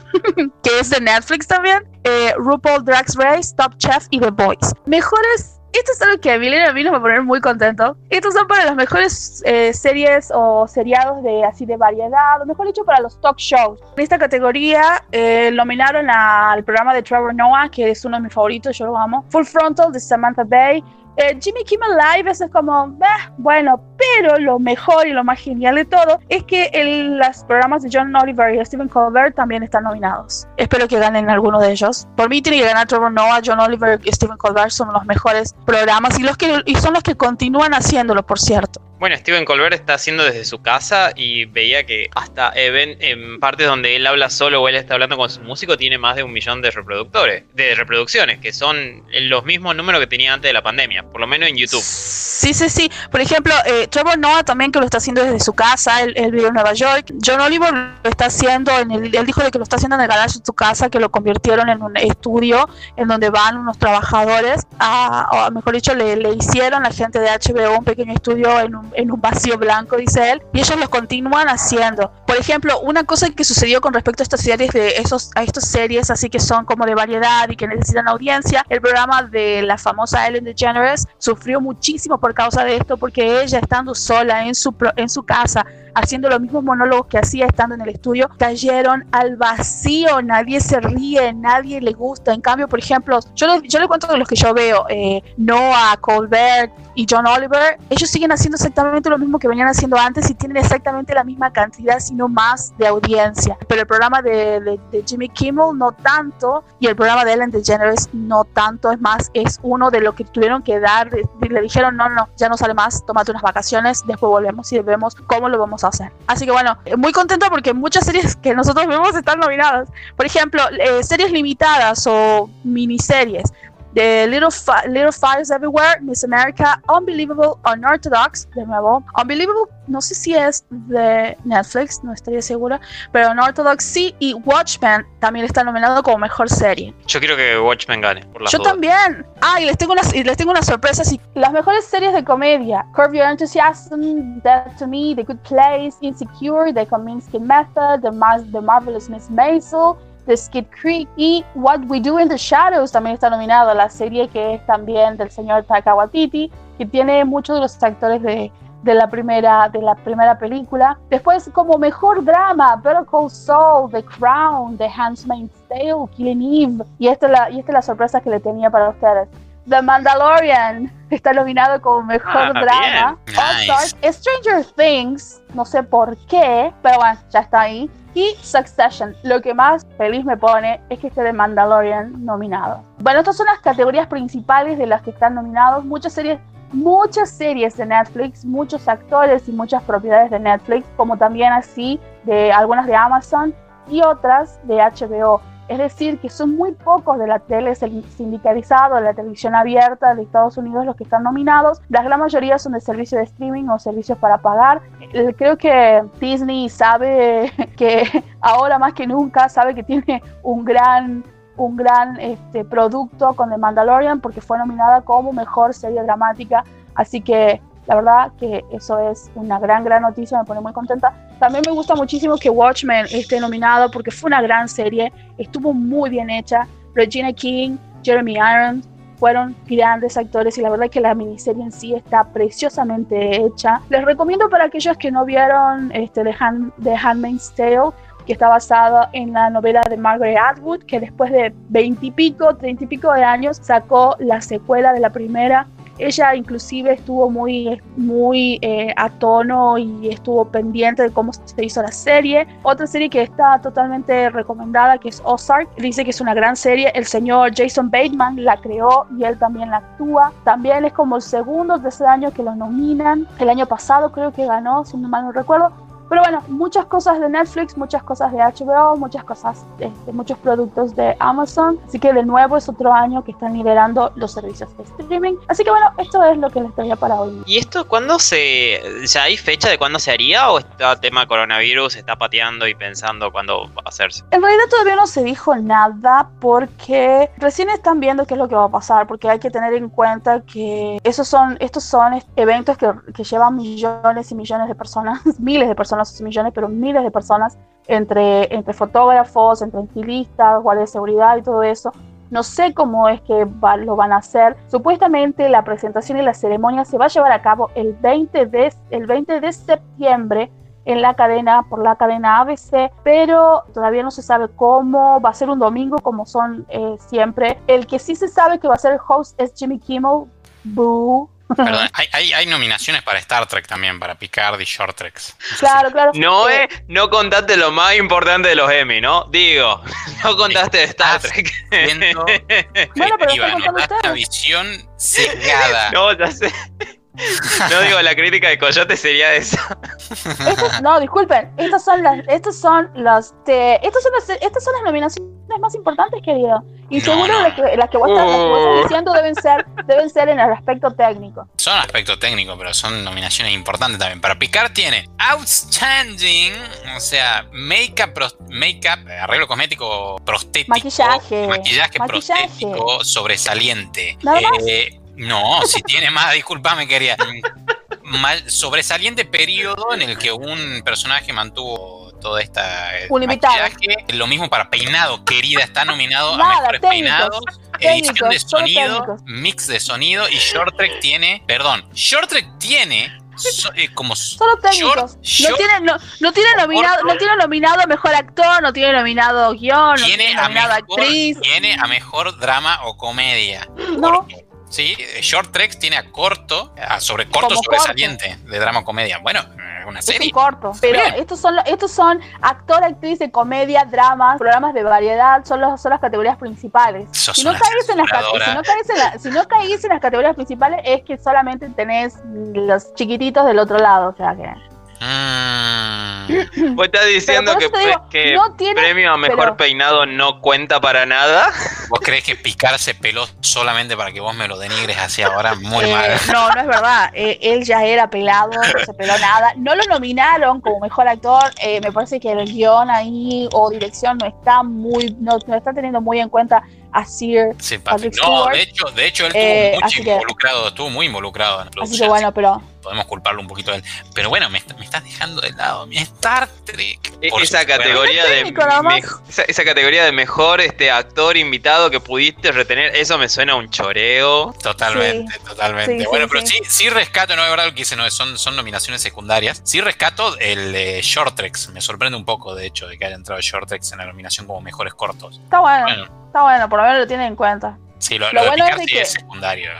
que es de Netflix también. Eh, RuPaul Drag Race, Top Chef y The Boys. Mejores esto es algo que a mí, a mí nos va a poner muy contento. Estos son para las mejores eh, series o seriados de así de variedad, o mejor dicho, para los talk shows. En esta categoría eh, nominaron al programa de Trevor Noah, que es uno de mis favoritos, yo lo amo. Full Frontal de Samantha Bay, eh, Jimmy Kimmel Live es como, bueno, pero lo mejor y lo más genial de todo es que los programas de John Oliver y Stephen Colbert también están nominados. Espero que ganen alguno de ellos. Por mí tiene que ganar Trevor Noah, John Oliver y Stephen Colbert son los mejores programas y son los que continúan haciéndolo, por cierto. Bueno, Steven Colbert está haciendo desde su casa y veía que hasta en partes donde él habla solo o él está hablando con su músico tiene más de un millón de reproductores, de reproducciones, que son los mismos números que tenía antes de la pandemia, por lo menos en YouTube. Sí, sí, sí. Por ejemplo, eh, Trevor Noah también que lo está haciendo desde su casa, él, vive en Nueva York. John Oliver lo está haciendo, en el, él dijo de que lo está haciendo en el garage de su casa, que lo convirtieron en un estudio en donde van unos trabajadores, a, o mejor dicho, le, le hicieron la gente de HBO un pequeño estudio en un en un vacío blanco, dice él, y ellos lo continúan haciendo. Por ejemplo, una cosa que sucedió con respecto a estas series de esos, a estas series así que son como de variedad y que necesitan audiencia, el programa de la famosa Ellen DeGeneres sufrió muchísimo por causa de esto, porque ella estando sola en su, en su casa, haciendo los mismos monólogos que hacía estando en el estudio, cayeron al vacío, nadie se ríe, nadie le gusta. En cambio, por ejemplo, yo, yo le cuento de los que yo veo, eh, Noah, Colbert y John Oliver, ellos siguen haciendo exactamente lo mismo que venían haciendo antes y tienen exactamente la misma cantidad, sino más de audiencia. Pero el programa de, Jimmy Kimmel no tanto y el programa de Ellen DeGeneres no tanto, es más, es uno de lo que tuvieron que dar, le dijeron, no, no, ya no sale más, tómate unas vacaciones, después volvemos y vemos cómo lo vamos hacer. Así que bueno, eh, muy contento porque muchas series que nosotros vemos están nominadas. Por ejemplo, eh, series limitadas o miniseries de Little, Little Fires Everywhere, Miss America, Unbelievable, Unorthodox, de nuevo. Unbelievable, no sé si es de Netflix, no estaría segura, pero Unorthodox sí, y Watchmen también está nominado como mejor serie. Yo quiero que Watchmen gane. Por Yo también. Ah, y les tengo unas, y les tengo una sorpresa. Sí. Las mejores series de comedia: Curve Your Enthusiasm, Death to Me, The Good Place, Insecure, The Kominsky Method, The, Mar The Marvelous Miss Maisel. The Skid Creek y What We Do in the Shadows también está nominado, la serie que es también del señor Taika Waititi, que tiene muchos de los actores de, de la primera de la primera película. Después como mejor drama, Better Call Saul, The Crown, The Handmaid's Tale, Killing Eve y esta es la y esta es la sorpresa que le tenía para ustedes. The Mandalorian está nominado como mejor ah, drama. Stranger Things, no sé por qué, pero bueno, ya está ahí. Y Succession, lo que más feliz me pone es que esté de Mandalorian nominado. Bueno, estas son las categorías principales de las que están nominados. Muchas series, muchas series de Netflix, muchos actores y muchas propiedades de Netflix, como también así de algunas de Amazon y otras de HBO. Es decir, que son muy pocos de la tele sindicalizado, de la televisión abierta de Estados Unidos los que están nominados. La gran mayoría son de servicios de streaming o servicios para pagar. Creo que Disney sabe [LAUGHS] que ahora más que nunca sabe que tiene un gran un gran este, producto con The Mandalorian porque fue nominada como mejor serie dramática. Así que la verdad que eso es una gran, gran noticia, me pone muy contenta. También me gusta muchísimo que Watchmen esté nominado porque fue una gran serie, estuvo muy bien hecha. Regina King, Jeremy Irons fueron grandes actores y la verdad que la miniserie en sí está preciosamente hecha. Les recomiendo para aquellos que no vieron este, The, Hand, The Handmaid's Tale, que está basado en la novela de Margaret Atwood, que después de veintipico, treinta y pico de años sacó la secuela de la primera ella inclusive estuvo muy, muy eh, a tono y estuvo pendiente de cómo se hizo la serie. Otra serie que está totalmente recomendada, que es Ozark, dice que es una gran serie. El señor Jason Bateman la creó y él también la actúa. También es como el segundo de ese año que lo nominan. El año pasado creo que ganó, si no mal no recuerdo. Pero bueno, muchas cosas de Netflix, muchas cosas de HBO, muchas cosas, este, muchos productos de Amazon. Así que de nuevo es otro año que están liderando los servicios de streaming. Así que bueno, esto es lo que les traía para hoy. ¿Y esto cuándo se... ¿Ya hay fecha de cuándo se haría o está tema coronavirus está pateando y pensando cuándo va a hacerse? En realidad todavía no se dijo nada porque recién están viendo qué es lo que va a pasar, porque hay que tener en cuenta que esos son, estos son eventos que, que llevan millones y millones de personas, [LAUGHS] miles de personas millones, pero miles de personas entre, entre fotógrafos, entre estilistas, guardias de seguridad y todo eso. No sé cómo es que lo van a hacer. Supuestamente la presentación y la ceremonia se va a llevar a cabo el 20 de, el 20 de septiembre en la cadena, por la cadena ABC, pero todavía no se sabe cómo, va a ser un domingo como son eh, siempre. El que sí se sabe que va a ser el host es Jimmy Kimmel, Boo, Perdón, hay, hay, nominaciones para Star Trek también, para Picard y Short Treks. claro, claro. No, eh, no contaste lo más importante de los Emmy, ¿no? Digo, [LAUGHS] no contaste de Star Trek. [LAUGHS] bueno, pero Iba, una visión cegada. No, ya sé. No digo, la crítica de Coyote sería esa. no, disculpen, estas son las, estos son los, estas son las, estas son las nominaciones más importantes, querido. Y seguro Las, que, las, que vos estás, uh. diciendo deben ser, deben ser en el aspecto técnico. Son aspecto técnico, pero son nominaciones importantes también. Para Picar tiene Outstanding, o sea, make-up, make arreglo cosmético prostético. Maquillaje. Maquillaje, prostético sobresaliente. Eh, no, si tiene más, discúlpame, quería. Mal, sobresaliente periodo en el que un personaje mantuvo toda esta eh, un maquillaje. Lo mismo para peinado, querida, está nominado a mejores peinados, edición de sonido, mix de sonido y Short Trek tiene, perdón, Short Trek tiene eh, como solo técnicos. no, tiene, no, tiene nominado, no tiene nominado mejor actor, no tiene nominado guion, no tiene nominado actriz. Tiene a mejor drama o comedia. No. Sí, Short Trek tiene a corto, a sobre corto sobresaliente de drama comedia. Bueno, una serie. Es corto, pero estos son estos son actor, actriz de comedia, dramas, programas de variedad, son, los, son las categorías principales. si no, caes en las, si, no caes en las categorías principales es que solamente tenés los chiquititos del otro lado, o sea que Mm. [LAUGHS] Vos estás diciendo que, digo, que no tiene- premio a mejor pero- peinado no cuenta para nada. ¿Vos crees que Picard se peló solamente para que vos me lo denigres así ahora? Muy Eh, mal. no, no es verdad. Eh, él ya era pelado, no se peló nada. No lo nominaron como mejor actor. Eh, me parece que el guion ahí o dirección no está muy, no, no está teniendo muy en cuenta a Sir. Sí, Patrick Patrick. No, Stewart. de hecho, de hecho él Eh, estuvo así mucho que- involucrado, estuvo muy involucrado en la Así que bueno, pero que podemos culparlo un poquito de él. Pero bueno, me, está- me estás dejando de lado mi Star Trek. E- esa categoría de esa, esa categoría de mejor este actor invitado que pudiste retener, eso me suena a un choreo. Totalmente, totalmente. Sí, bueno, sí, pero sí. sí, sí rescato, no es verdad lo que dice, no, son, son nominaciones secundarias. Sí rescato el eh, Short Treks. Me sorprende un poco, de hecho, de que haya entrado Short Treks en la nominación como mejores cortos. está bueno, Bueno, está bueno, por lo menos lo tienen en cuenta. sí, lo, Lo lo de bueno es Picard de sí que- es secundario.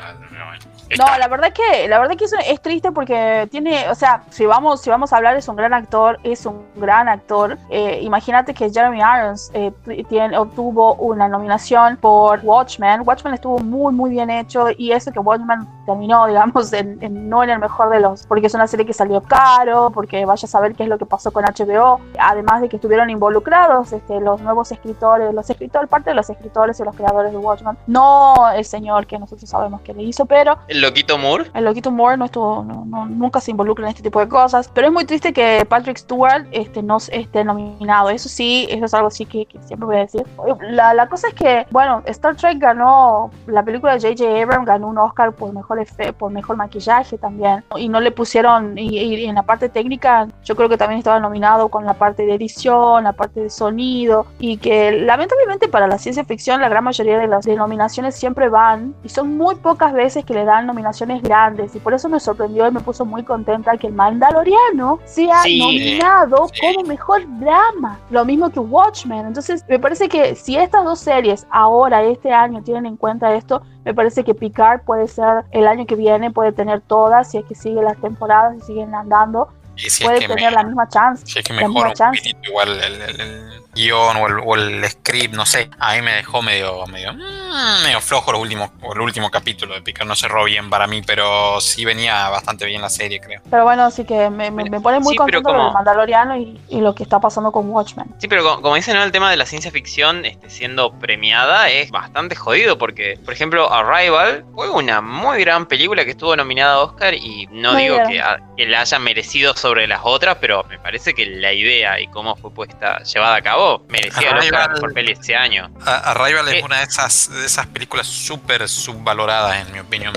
No, la verdad que la verdad que eso es triste porque tiene, o sea, si vamos si vamos a hablar es un gran actor, es un gran actor. Eh, imagínate que Jeremy Irons eh, tiene, obtuvo una nominación por Watchmen. Watchmen estuvo muy muy bien hecho y eso que Watchmen terminó, [LAUGHS] digamos, en- en- no en el mejor de los, porque es una serie que salió caro, porque vaya a saber qué es lo que pasó con HBO. Además de que estuvieron involucrados este, los nuevos escritores, los escritores, parte de los escritores y los creadores de Watchmen. No el señor que nosotros sabemos que le hizo, pero El loquito Moore. el loquito Moore no estuvo, no- no- nunca se involucra en este tipo de cosas. Pero es muy triste que Patrick Stewart este, no esté nominado. Eso sí, eso es algo así que, que siempre voy a decir. La, la cosa es que, bueno, Star Trek ganó, la película de J.J. Abrams ganó un Oscar por mejor, efe- por mejor maquillaje también. Y no le pusieron, y, y en la parte técnica, yo creo que también estaba nominado con la parte de edición, la parte de sonido. Y que lamentablemente para la ciencia ficción, la gran mayoría de las denominaciones siempre van. Y son muy pocas veces que le dan nominaciones grandes. Y por eso me sorprendió y me puso muy contenta que el Mandaloriano sea Sí. nominado Sí. como mejor drama. Lo mismo que Watchmen. Entonces, me parece que si estas dos series ahora, este año, tienen en cuenta esto, me parece que Picard puede ser el año que viene, puede tener todas, si es que sigue las temporadas y siguen andando, si puede tener me- la misma chance. Si es que La misma chance. igual el, el- el guion o el, o el script, no sé. A mí me dejó medio, medio, mm, medio flojo el último, el último capítulo de Picard. No cerró bien para mí, pero sí venía bastante bien la serie, creo. Pero bueno, así que me, me, me pone muy Sí, contento con como- el Mandaloriano y, y lo que está pasando con Watchmen. Sí, pero como, como dicen, ¿no? el tema de la ciencia ficción este, siendo premiada es bastante jodido porque, por ejemplo, Arrival fue una muy gran película que estuvo nominada a Oscar y no Muy digo que, a- que la haya merecido sobre las otras, pero me parece que la idea y cómo fue puesta, llevada a cabo, merecía el Oscar Arrival- por peli ese año. Arrival Eh. es una de esas, de esas películas súper subvaloradas, en mi opinión.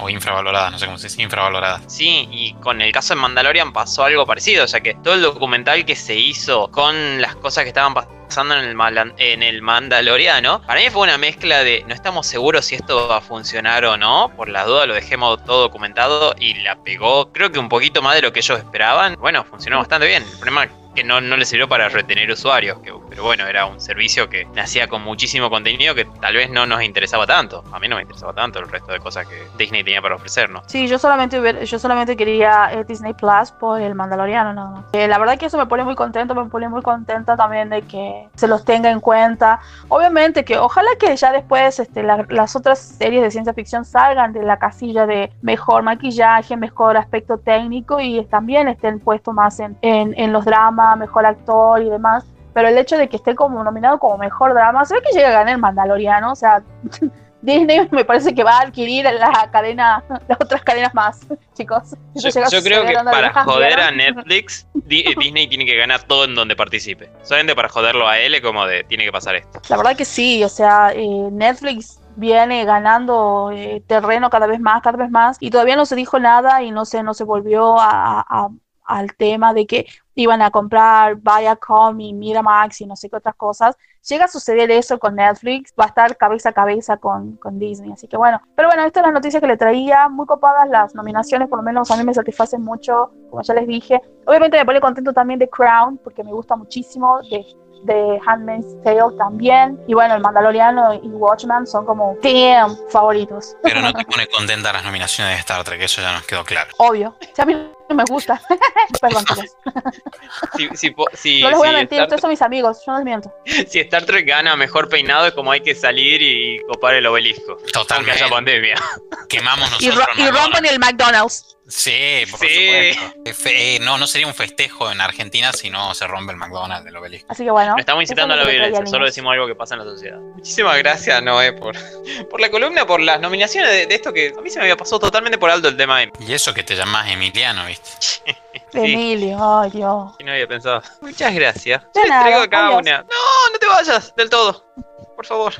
O infravaloradas, no sé cómo se dice, infravaloradas. Sí, y con el caso de Mandalorian pasó algo parecido, ya que todo el documental que se hizo con las cosas que estaban pasando en el, Mala- en el Mandaloriano, para mí fue una mezcla de no estamos seguros si esto va a funcionar o no, por la duda lo dejemos todo documentado y la pegó, creo que un poquito más de lo que ellos esperaban. Bueno, funcionó bastante bien. El problema que no, no le sirvió para retener usuarios, que, pero bueno, era un servicio que nacía con muchísimo contenido que tal vez no nos interesaba tanto. A mí no me interesaba tanto el resto de cosas que Disney tenía para ofrecernos. Sí, yo solamente yo solamente quería eh, Disney Plus por el Mandaloriano nada. Eh, la verdad que eso me pone muy contento, me pone muy contenta también de que se los tenga en cuenta. Obviamente que ojalá que ya después este, la- las otras series de ciencia ficción salgan de la casilla de mejor maquillaje, mejor aspecto técnico y también estén puestos más en, en, en los dramas, mejor actor y demás. Pero el hecho de que esté como nominado como mejor drama, se ve que llega a ganar el Mandaloriano, o sea, [LAUGHS] Disney me parece que va a adquirir la cadena, las otras cadenas más, [LAUGHS] chicos. Yo, creo que para joder a. Netflix, eh, Disney tiene que ganar todo en donde participe. Solamente para joderlo a él, como de tiene que pasar esto. La verdad que sí, o sea, eh, Netflix viene ganando eh, terreno cada vez más, cada vez más, y todavía no se dijo nada y no se, no se volvió a, a- al tema de que iban a comprar Viacom y Miramax y no sé qué otras cosas. Llega a suceder eso con Netflix, va a estar cabeza a cabeza con, con Disney, así que bueno. Pero bueno, estas son las noticias que le traía, muy copadas las nominaciones, por lo menos a mí me satisfacen mucho, como ya les dije. Obviamente me pone contento también de Crown, porque me gusta muchísimo, de de Handmaid's Tale también. Y bueno, el Mandaloriano y Watchmen son como damn favoritos. Pero no te pone contenta las nominaciones de Star Trek, eso ya nos quedó claro. Obvio. Si a mí no me gusta. [LAUGHS] Perdón. Si, si si- No les voy a si mentir, Star, ustedes son mis amigos, yo no les miento. [LAUGHS] si Star Trek gana mejor peinado, es como hay que salir y copar el obelisco. Aunque haya Totalmente. pandemia. [LAUGHS] Quemamos Y, nosotros. ro- y rompen el McDonald's. Sí, por Sí. supuesto. Fe- eh, no, no sería un festejo en Argentina si no se rompe el McDonald's del obelisco. Así que bueno. No estamos incitando a la violencia, solo decimos algo que pasa en la sociedad. Muchísimas gracias, Noé, por, por la columna, por las nominaciones de, de esto que a mí se me había pasado totalmente por alto el tema de Y eso que te llamás Emiliano, ¿viste? [LAUGHS] Emilio, ay Dios. no había pensado. Muchas gracias. De Yo les nada, traigo cada adiós. una. No, no te vayas del todo. Por favor.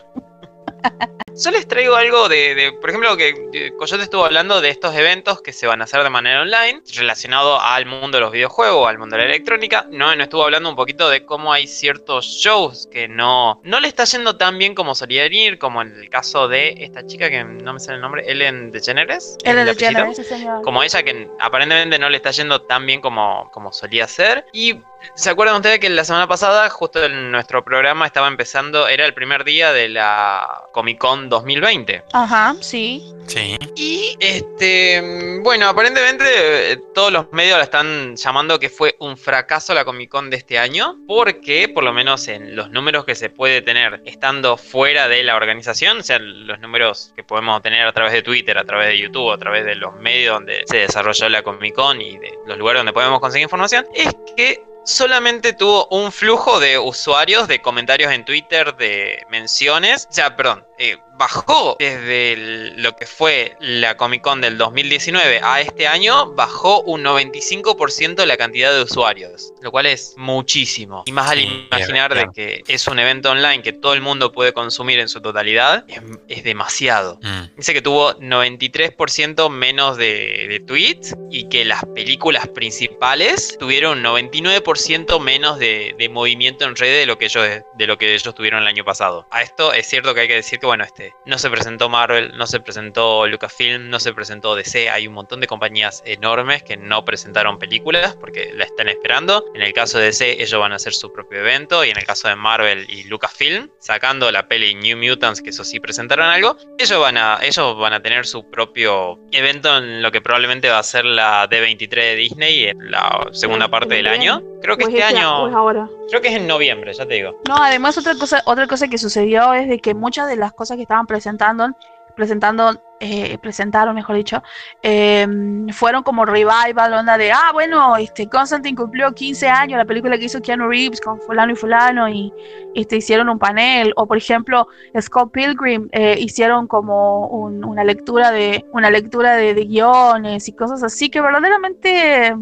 [LAUGHS] Yo les traigo algo de, de- por ejemplo, que Coyote estuvo hablando de estos eventos que se van a hacer de manera online, relacionado al mundo de los videojuegos, al mundo de la electrónica. No, no estuvo hablando un poquito de cómo hay ciertos shows que no, no le está yendo tan bien como solía ir, como en el caso de esta chica que no me sale el nombre, Ellen DeGeneres. Él ¿es el es apellido? DeGeneres, sí, señor. como ella que aparentemente no le está yendo tan bien como, como solía ser. Y se acuerdan ustedes que la semana pasada, justo en nuestro programa, estaba empezando, era el primer día de la Comic Con 2020. Ajá, sí. Sí. Y este, bueno, aparentemente eh, todos los medios la están llamando que fue un fracaso la Comic Con de este año, porque por lo menos en los números que se puede tener estando fuera de la organización, o sea, los números que podemos tener a través de Twitter, a través de YouTube, a través de los medios donde se desarrolló la Comic Con y de los lugares donde podemos conseguir información, es que solamente tuvo un flujo de usuarios, de comentarios en Twitter, de menciones. O sea, perdón, eh, bajó desde el- lo que fue la Comic Con del 2019 a este año, bajó un 95% la cantidad de usuarios, lo cual es muchísimo. Y más al Sí, imaginar de que es un evento online que todo el mundo puede consumir en su totalidad, es, es demasiado. Mm. Dice que tuvo 93% menos de, de tweets y que las películas principales tuvieron 99% menos de, de movimiento en redes de lo que ellos de lo que ellos tuvieron el año pasado. A esto es cierto que hay que decir que bueno, este no se presentó Marvel, no se presentó Lucasfilm, no se presentó DC, hay un montón de compañías enormes que no presentaron películas porque la están esperando. En el caso de DC ellos van a hacer su propio evento y en el caso de Marvel y Lucasfilm, sacando la peli New Mutants que eso sí presentaron algo, ellos van a ellos van a tener su propio evento en lo que probablemente va a ser la D23 de Disney en la segunda parte del año. Creo que Pues este es ya- año, ahora. creo que es en noviembre, ya te digo. No, además otra cosa, otra cosa que sucedió es de que muchas de las cosas que estaban presentando, presentando, eh, presentaron, mejor dicho, eh, fueron como revival, onda de, ah, bueno, este Constantine cumplió 15 años, la película que hizo Keanu Reeves con fulano y fulano, y este, hicieron un panel, o por ejemplo, Scott Pilgrim eh, hicieron como un- una lectura de una lectura de, de guiones y cosas así que verdaderamente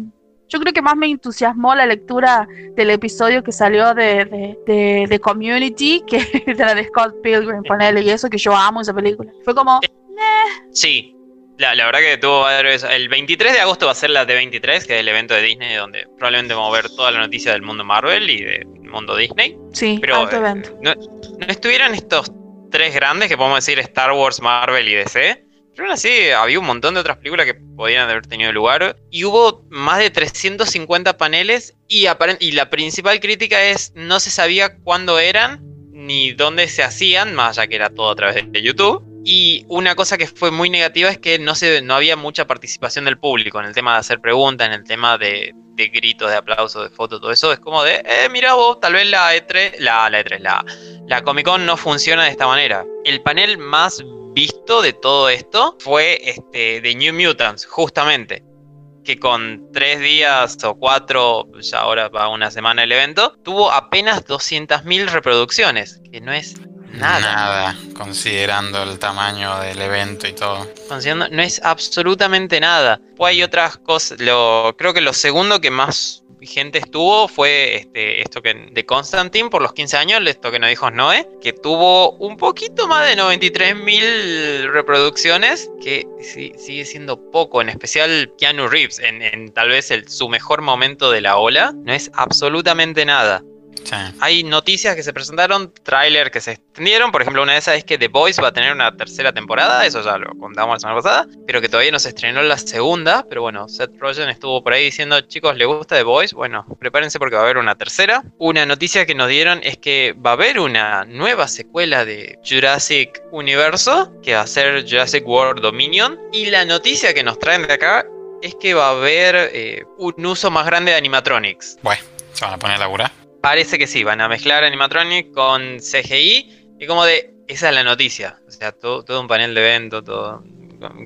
yo creo que más me entusiasmó la lectura del episodio que salió de, de, de- de Community [LAUGHS] que de la de Scott Pilgrim, ponele, y eso que yo amo esa película. Fue como, Sí, la, la verdad que tuvo varios- El 23 de agosto va a ser la D23, que es el evento de Disney donde probablemente vamos a ver toda la noticia del mundo Marvel y del mundo Disney. sí, Pero alto eh, no, no estuvieran estos tres grandes que podemos decir Star Wars, Marvel y DC. Pero aún así había un montón de otras películas que podían haber tenido lugar. Y hubo más de 350 paneles. Y la principal crítica es no se sabía cuándo eran ni dónde se hacían, más allá que era todo a través de YouTube. Y una cosa que fue muy negativa es que no, se, no había mucha participación del público en el tema de hacer preguntas, en el tema de, de gritos, de aplausos, de fotos, todo eso. Es como de, eh, mira vos, tal vez la E3, la, la E3, la, la Comic Con no funciona de esta manera. El panel más visto de todo esto fue este de New Mutants, justamente. Que con tres días o cuatro, ya ahora va una semana el evento, tuvo apenas 200.000 reproducciones, que no es nada. Nada, considerando el tamaño del evento y todo. Considerando- no es absolutamente nada. Pues hay otras cosas. Lo, creo que lo segundo que más gente estuvo fue este, esto que de Constantine por los 15 años, esto que nos dijo Noé, que tuvo un poquito más de 93.000 reproducciones, que sí- sigue siendo poco, en especial Keanu Reeves, en, en tal vez el, su mejor momento de la ola, no es absolutamente nada. Sí. Hay noticias que se presentaron, trailers que se extendieron. Por ejemplo, una de esas es que The Voice va a tener una tercera temporada. Eso ya lo contamos la semana pasada. Pero que todavía no se estrenó la segunda. Pero bueno, Seth Rogen estuvo por ahí diciendo: Chicos, ¿le gusta The Voice? Bueno, prepárense porque va a haber una tercera. Una noticia que nos dieron es que va a haber una nueva secuela de Jurassic Universo. Que va a ser Jurassic World Dominion. Y la noticia que nos traen de acá es que va a haber eh, un uso más grande de animatronics. Bueno, se van a poner a laburar. Parece que sí, van a mezclar animatronic con CGI y como de, esa es la noticia, o sea, todo, todo un panel de evento, todo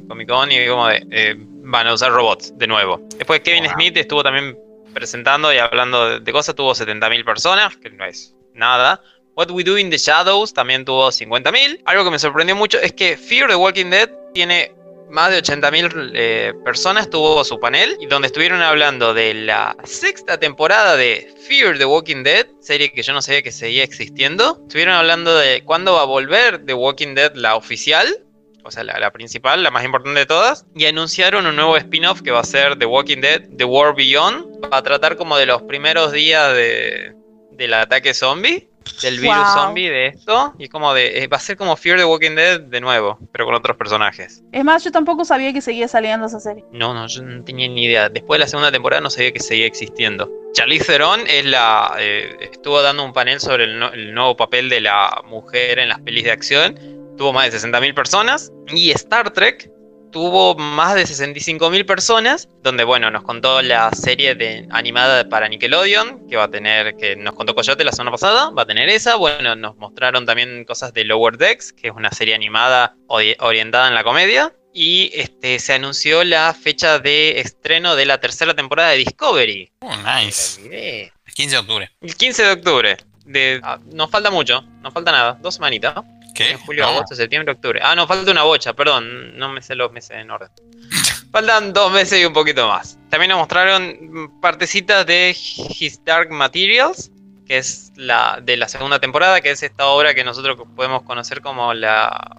Comic Con y como de, eh, van a usar robots de nuevo. Después Kevin Wow. Smith estuvo también presentando y hablando de, de cosas, tuvo 70.000 personas, que no es nada. What We Do in the Shadows también tuvo 50.000. Algo que me sorprendió mucho es que Fear the Walking Dead tiene más de 80.000 eh, personas, tuvo su panel, y donde estuvieron hablando de la sexta temporada de Fear the Walking Dead, serie que yo no sabía que seguía existiendo. Estuvieron hablando de cuándo va a volver The Walking Dead, la oficial, o sea, la, principal, la más importante de todas, y anunciaron un nuevo spin-off que va a ser The Walking Dead, The War Beyond, va a tratar como de los primeros días de, del ataque zombie, del virus Wow. zombie de esto, y como de, eh, va a ser como Fear the Walking Dead de nuevo, pero con otros personajes. Es más, yo tampoco sabía que seguía saliendo esa serie. No, no, yo no tenía ni idea. Después de la segunda temporada no sabía que seguía existiendo. Charlize Theron es la, eh, estuvo dando un panel sobre el, no- el nuevo papel de la mujer en las pelis de acción. Tuvo más de 60.000 personas. Y Star Trek tuvo más de 65.000 personas. Donde, bueno, nos contó la serie de, animada para Nickelodeon. Que va a tener, que nos contó Coyote la semana pasada. Va a tener esa. Bueno, nos mostraron también cosas de Lower Decks. Que es una serie animada ori- orientada en la comedia. Y este, se anunció la fecha de estreno de la tercera temporada de Discovery. Oh, nice. olvidé. 15 de octubre. El 15 de octubre. De, ah, nos falta mucho, nos falta nada. Dos semanitas. ¿no? ¿Qué? En julio, No. agosto, septiembre, octubre. Ah, no, falta una bocha, perdón. No me sé los meses en orden. [LAUGHS] Faltan dos meses y un poquito más. También nos mostraron partecitas de His Dark Materials, que es la de la segunda temporada, que es esta obra que nosotros podemos conocer como la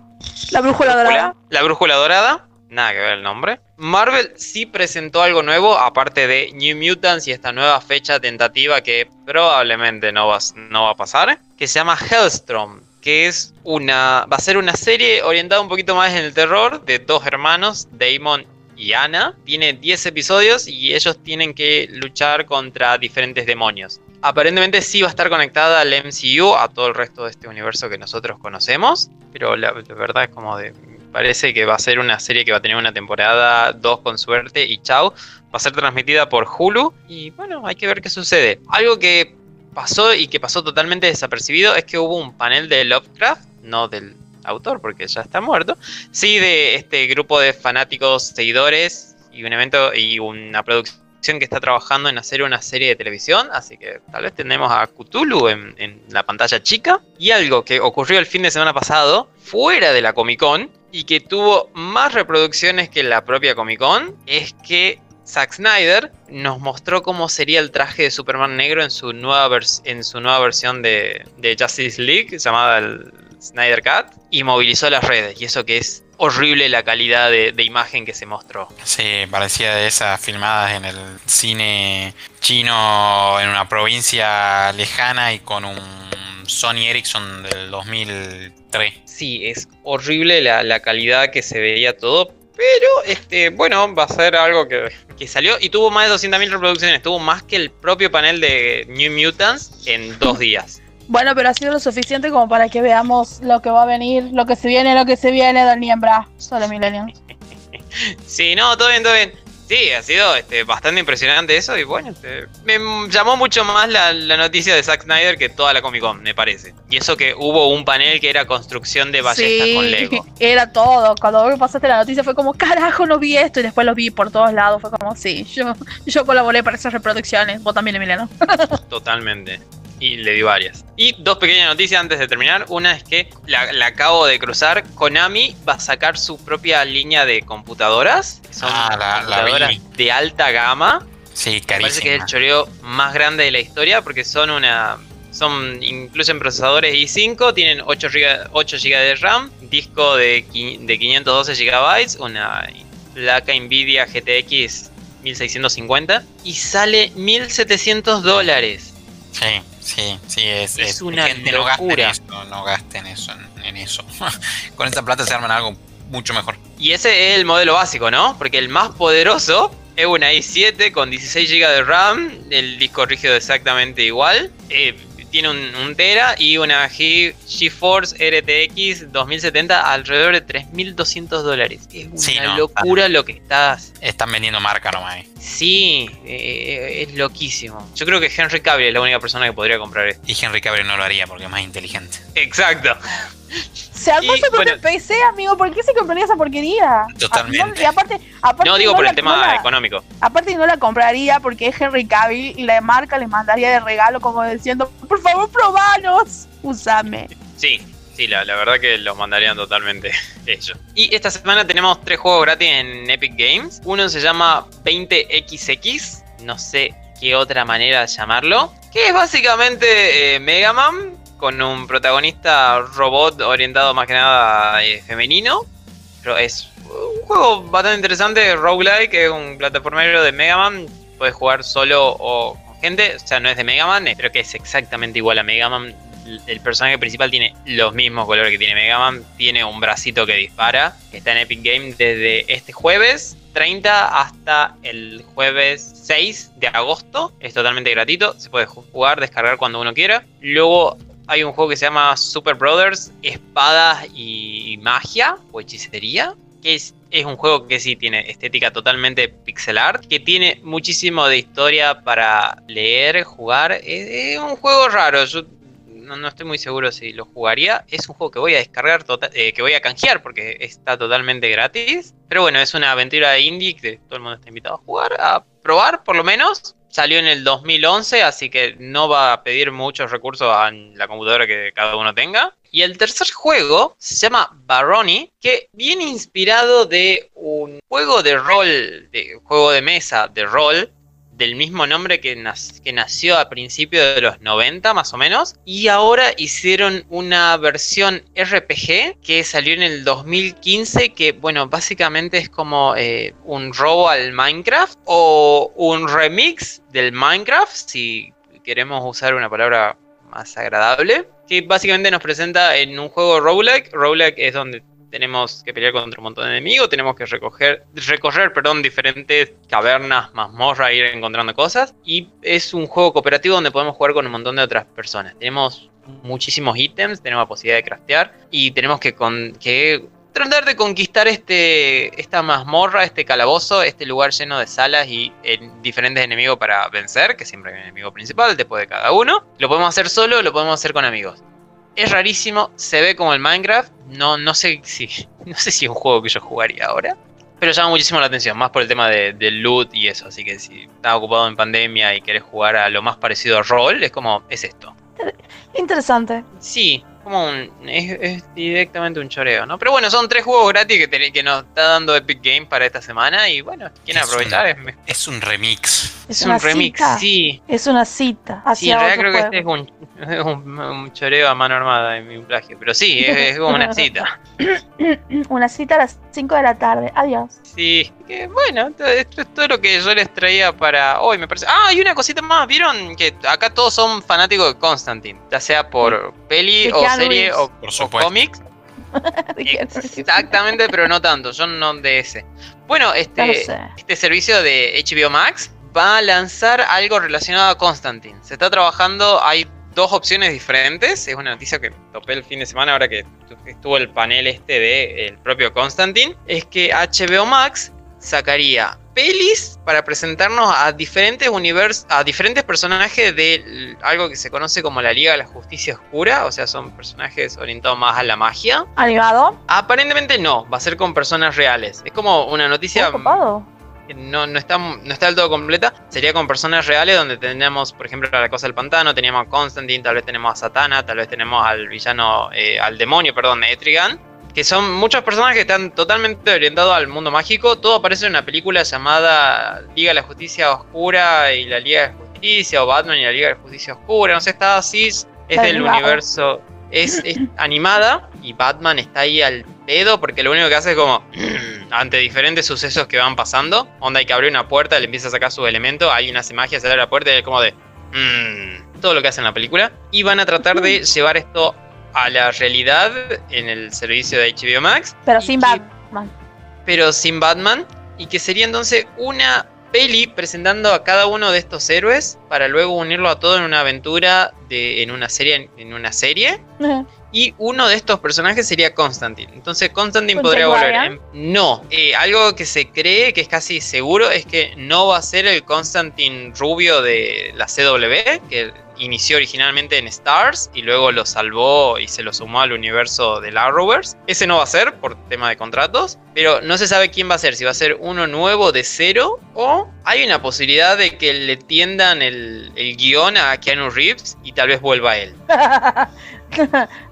La brújula dorada. la brújula dorada. Nada que ver el nombre. Marvel sí presentó algo nuevo, aparte de New Mutants y esta nueva fecha tentativa que probablemente no va, no va a pasar, que se llama Hellstrom, que es una, va a ser una serie orientada un poquito más en el terror de dos hermanos, Damon y Anna. Tiene 10 episodios y ellos tienen que luchar contra diferentes demonios. Aparentemente sí va a estar conectada al MCU, a todo el resto de este universo que nosotros conocemos, pero la, la verdad es como de... Parece que va a ser una serie que va a tener una temporada 2 con suerte y chau. Va a ser transmitida por Hulu y bueno, hay que ver qué sucede. Algo que pasó y que pasó totalmente desapercibido es que hubo un panel de Lovecraft, no del autor porque ya está muerto, sí de este grupo de fanáticos, seguidores y un evento y una producción que está trabajando en hacer una serie de televisión, así que tal vez tenemos a Cthulhu en, en la pantalla chica. Y algo que ocurrió el fin de semana pasado, fuera de la Comic Con, y que tuvo más reproducciones que la propia Comic Con, es que Zack Snyder nos mostró cómo sería el traje de Superman negro en su nueva, en su nueva versión de, de Justice League, llamada el Snyder Cut, y movilizó las redes. Y eso que es horrible la calidad de, de imagen que se mostró. Sí, parecía de esas filmadas en el cine chino en una provincia lejana y con un Sony Ericsson del 2003. Sí, es horrible la, la calidad que se veía todo. Pero, este, bueno, va a ser algo que, que salió y tuvo más de 200.000 reproducciones. Tuvo más que el propio panel de New Mutants en dos días. [LAUGHS] Bueno, pero ha sido lo suficiente como para que veamos lo que va a venir, lo que se viene, lo que se viene del Niembra. Solo Millennium. [LAUGHS] Sí, no, todo bien, todo bien. Sí, ha sido este, bastante impresionante eso y bueno, este, me llamó mucho más la, la noticia de Zack Snyder que toda la Comic Con, me parece. Y eso que hubo un panel que era construcción de ballestas con Lego. [LAUGHS] era todo. Cuando me pasaste la noticia fue como, carajo, no vi esto. Y después lo vi por todos lados. Fue como, sí, yo, yo colaboré para esas reproducciones. Vos también, Emiliano. [LAUGHS] Totalmente. Y le di varias. Y dos pequeñas noticias antes de terminar. Una es que la, la acabo de cruzar. Konami va a sacar su propia línea de computadoras. Que son Ah, la- computadoras de alta gama. Sí, Me parece que es el carísima. choreo más grande de la historia porque son una. Son, incluyen procesadores i5, tienen 8 GB, 8 GB de RAM, disco de, de 512 GB, una placa Nvidia GTX 1650 y sale 1700 dólares. Sí, sí, sí, es, Es una gente, no gasten locura. eso, no gasten eso en, en eso. [LAUGHS] Con esta plata se arman algo mucho mejor. Y ese es el modelo básico, ¿no? Porque el más poderoso es una i7 con 16 GB de RAM, el disco rígido exactamente igual. eh, tiene un, un Tera y una Ge- GeForce RTX 2070 alrededor de 3.200 dólares. Es una Sí, no, locura lo que estás. Están vendiendo marca nomás. ahí. Sí, eh, es loquísimo. Yo creo que Henry Cavill es la única persona que podría comprar esto. Y Henry Cavill no lo haría porque es más inteligente. Exacto. Se armó su propio PC, amigo. ¿Por qué se compraría esa porquería? Totalmente. Ah, no, y aparte, aparte No digo por la- el tema no la- económico. Aparte no la compraría porque es Henry Cavill y la marca le mandaría de regalo como diciendo, por favor, probanos, usame. Sí, sí, la, verdad que los mandarían totalmente [LAUGHS] ellos. Y esta semana tenemos tres juegos gratis en Epic Games. Uno se llama 20XX, no sé qué otra manera de llamarlo, que es básicamente eh, Mega Man con un protagonista robot orientado más que nada eh, femenino. Pero es un juego bastante interesante, roguelike, es un plataformero de Mega Man. Puedes jugar solo o con gente, o sea, no es de Mega Man, eh, pero que es exactamente igual a Mega Man. El personaje principal tiene los mismos colores que tiene Mega Man, tiene un bracito que dispara. Está en Epic Games desde este jueves 30 hasta el jueves 6 de agosto. Es totalmente gratuito, se puede jugar, descargar cuando uno quiera. Luego hay un juego que se llama Super Brothers, Espadas y Magia o Hechicería. Que es, es un juego que sí tiene estética totalmente pixel art, que tiene muchísimo de historia para leer, jugar. Es, es un juego raro, yo no, estoy muy seguro si lo jugaría. Es un juego que voy a descargar, tota- eh, que voy a canjear porque está totalmente gratis. Pero bueno, es una aventura indie que todo el mundo está invitado a jugar, a probar por lo menos. Salió en el 2011, así que no va a pedir muchos recursos a la computadora que cada uno tenga. Y el tercer juego se llama Baroni, que viene inspirado de un juego de rol, de juego de mesa de rol, del mismo nombre que, nac- que nació a principios de los 90 más o menos. Y ahora hicieron una versión RPG que salió en el 2015 que bueno, básicamente es como eh, un robo al Minecraft o un remix del Minecraft, si queremos usar una palabra más agradable. Que básicamente nos presenta en un juego roguelike. Roguelike es donde tenemos que pelear contra un montón de enemigos, tenemos que recoger, recorrer perdón, diferentes cavernas, mazmorras, ir encontrando cosas. Y es un juego cooperativo donde podemos jugar con un montón de otras personas. Tenemos muchísimos ítems, tenemos la posibilidad de craftear y tenemos que, tratar de conquistar este, esta mazmorra, este calabozo, este lugar lleno de salas y eh, diferentes enemigos para vencer, que siempre hay un enemigo principal después de cada uno. Lo podemos hacer solo, lo podemos hacer con amigos. Es rarísimo, se ve como el Minecraft. No, no sé si. [LAUGHS] No sé si es un juego que yo jugaría ahora. Pero llama muchísimo la atención, más por el tema de- del loot y eso. Así que si estás ocupado en pandemia y querés jugar a lo más parecido a rol, es como, es esto. Interesante. Sí, como un. Es, es directamente un choreo, ¿no? Pero bueno, son tres juegos gratis que, te- que nos está dando Epic Games para esta semana. Y bueno, quieren Es aprovechar. Es un remix. Es, un remix, cita. sí. Es una cita hacia Sí, en realidad otro creo que este es un, es [LAUGHS] un, un choreo a mano armada en mi plagio. Pero sí, es, es como una cita. [LAUGHS] Una cita a las 5 de la tarde. Adiós. Sí, que bueno, to- esto es todo lo que yo les traía para hoy, me parece. Ah, y una cosita más, ¿vieron? Que acá todos son fanáticos de Constantine, ya sea por peli De o serie o, Por o cómics. [LAUGHS] Exactamente, pero no tanto, yo no de ese. Bueno, este, sé. este servicio de HBO Max va a lanzar algo relacionado a Constantine. Se está trabajando, hay dos opciones diferentes. Es una noticia que topé el fin de semana ahora que estuvo el panel este de el propio Constantine. Es que HBO Max sacaría pelis para presentarnos a diferentes universos, a diferentes personajes de algo que se conoce como la Liga de la Justicia Oscura, o sea, son personajes orientados más a la magia. ¿Animado? Aparentemente no, va a ser con personas reales. Es como una noticia ¿Muy copado? Que no, no, está, no está del todo completa. Sería con personas reales donde tenemos, por ejemplo, a la cosa del pantano, teníamos a Constantine, tal vez tenemos a Satana, tal vez tenemos al villano, eh, al demonio, perdón, Etrigan. Que son muchas personas que están totalmente orientados al mundo mágico. Todo aparece en una película llamada Liga de la Justicia Oscura y la Liga de Justicia, o Batman y la Liga de Justicia Oscura. No sé, está así. Es del universo. Es, es animada y Batman está ahí al pedo porque lo único que hace es como [CLEARS THROAT] ante diferentes sucesos que van pasando. Onda hay que abrir una puerta, le empieza a sacar sus elementos, hay unas magia, se abre la puerta y es como de "Mm", todo lo que hace en la película. Y van a tratar de llevar esto a la realidad en el servicio de HBO Max. Pero sin que- Batman. Pero sin Batman. Y que sería entonces una peli presentando a cada uno de estos héroes para luego unirlo a todo en una aventura de, en una serie en una serie Y uno de estos personajes sería Constantine. Entonces Constantine ¿Con podría volver. En- No, eh, algo que se cree que es casi seguro es que no va a ser el Constantine rubio de la CW, que inició originalmente en Stars y luego lo salvó y se lo sumó al universo del Arrowverse. Ese no va a ser por tema de contratos, pero no se sabe quién va a ser, si va a ser uno nuevo de cero o hay una posibilidad de que le tiendan el, el guion a Keanu Reeves y tal vez vuelva él.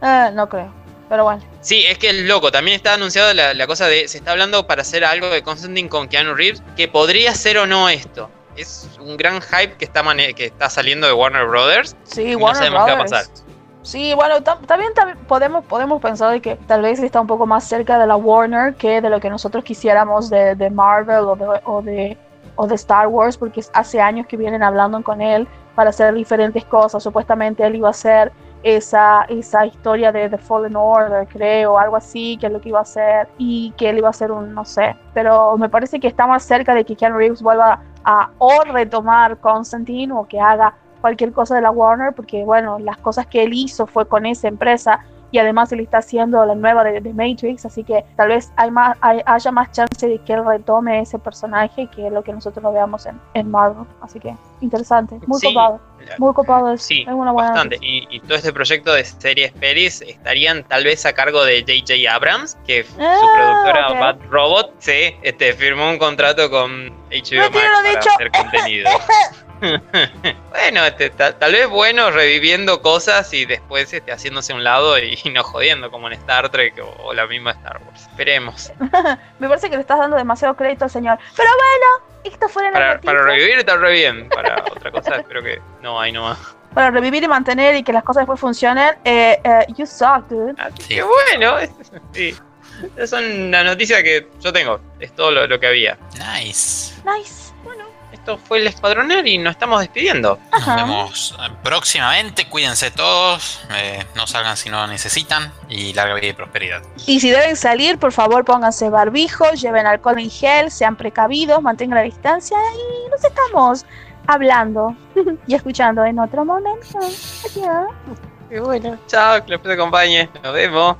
Eh, [LAUGHS] no creo. Pero bueno. Sí, es que es loco. También está anunciado la, la cosa de. Se está hablando para hacer algo de Constantine con Keanu Reeves. Que podría ser o no esto. Es un gran hype que está, que está saliendo de Warner Brothers. Sí, y no Warner sabemos qué va a Brothers. pasar. Sí, bueno, tam- también, tam- podemos, podemos pensar de que tal vez está un poco más cerca de la Warner que de lo que nosotros quisiéramos de, de Marvel o de, o, de, o de Star Wars, porque hace años que vienen hablando con él para hacer diferentes cosas. Supuestamente él iba a hacer esa, esa historia de The Fallen Order, creo, algo así, que es lo que iba a hacer, y que él iba a hacer un, no sé, pero me parece que está más cerca de que Keanu Reeves vuelva a o retomar Constantine o que haga cualquier cosa de la Warner, porque bueno, las cosas que él hizo fue con esa empresa y además él está haciendo la nueva de, de Matrix, así que tal vez hay más, hay- haya más chance de que él retome ese personaje que lo que nosotros lo veamos en, en Marvel. Así que interesante, muy Sí, copado, muy copado. Es, Sí, es una buena bastante. Y, y todo este proyecto de series pelis estarían tal vez a cargo de J.J. Abrams, que f- Ah, su productora. Bad Robot, sí, este, firmó un contrato con HBO Max para dicho. hacer contenido. [LAUGHS] [LAUGHS] bueno, este, ta- tal vez bueno reviviendo cosas y después este, haciéndose a un lado y, no jodiendo como en Star Trek o, o la misma Star Wars. Esperemos. [LAUGHS] Me parece que le estás dando demasiado crédito al señor. Pero bueno, esto fueron las Para, para revivir está re bien. Para otra cosa espero que no hay nomás. Para revivir y mantener y que las cosas después funcionen. Eh, eh, you suck, dude. Así que bueno, [LAUGHS] sí. Esas son las noticias que yo tengo. Es todo lo, lo que había. Nice. Nice. Esto fue el Escuadroner y nos estamos despidiendo. Nos vemos eh, próximamente. Cuídense todos. eh, no salgan si no lo necesitan. Y larga vida y prosperidad. Y si deben salir, por favor pónganse barbijo, lleven alcohol en gel, sean precavidos, mantengan la distancia y nos estamos hablando [LAUGHS] y escuchando en otro momento. Adiós. Y bueno, chao, que les acompañe. Nos vemos.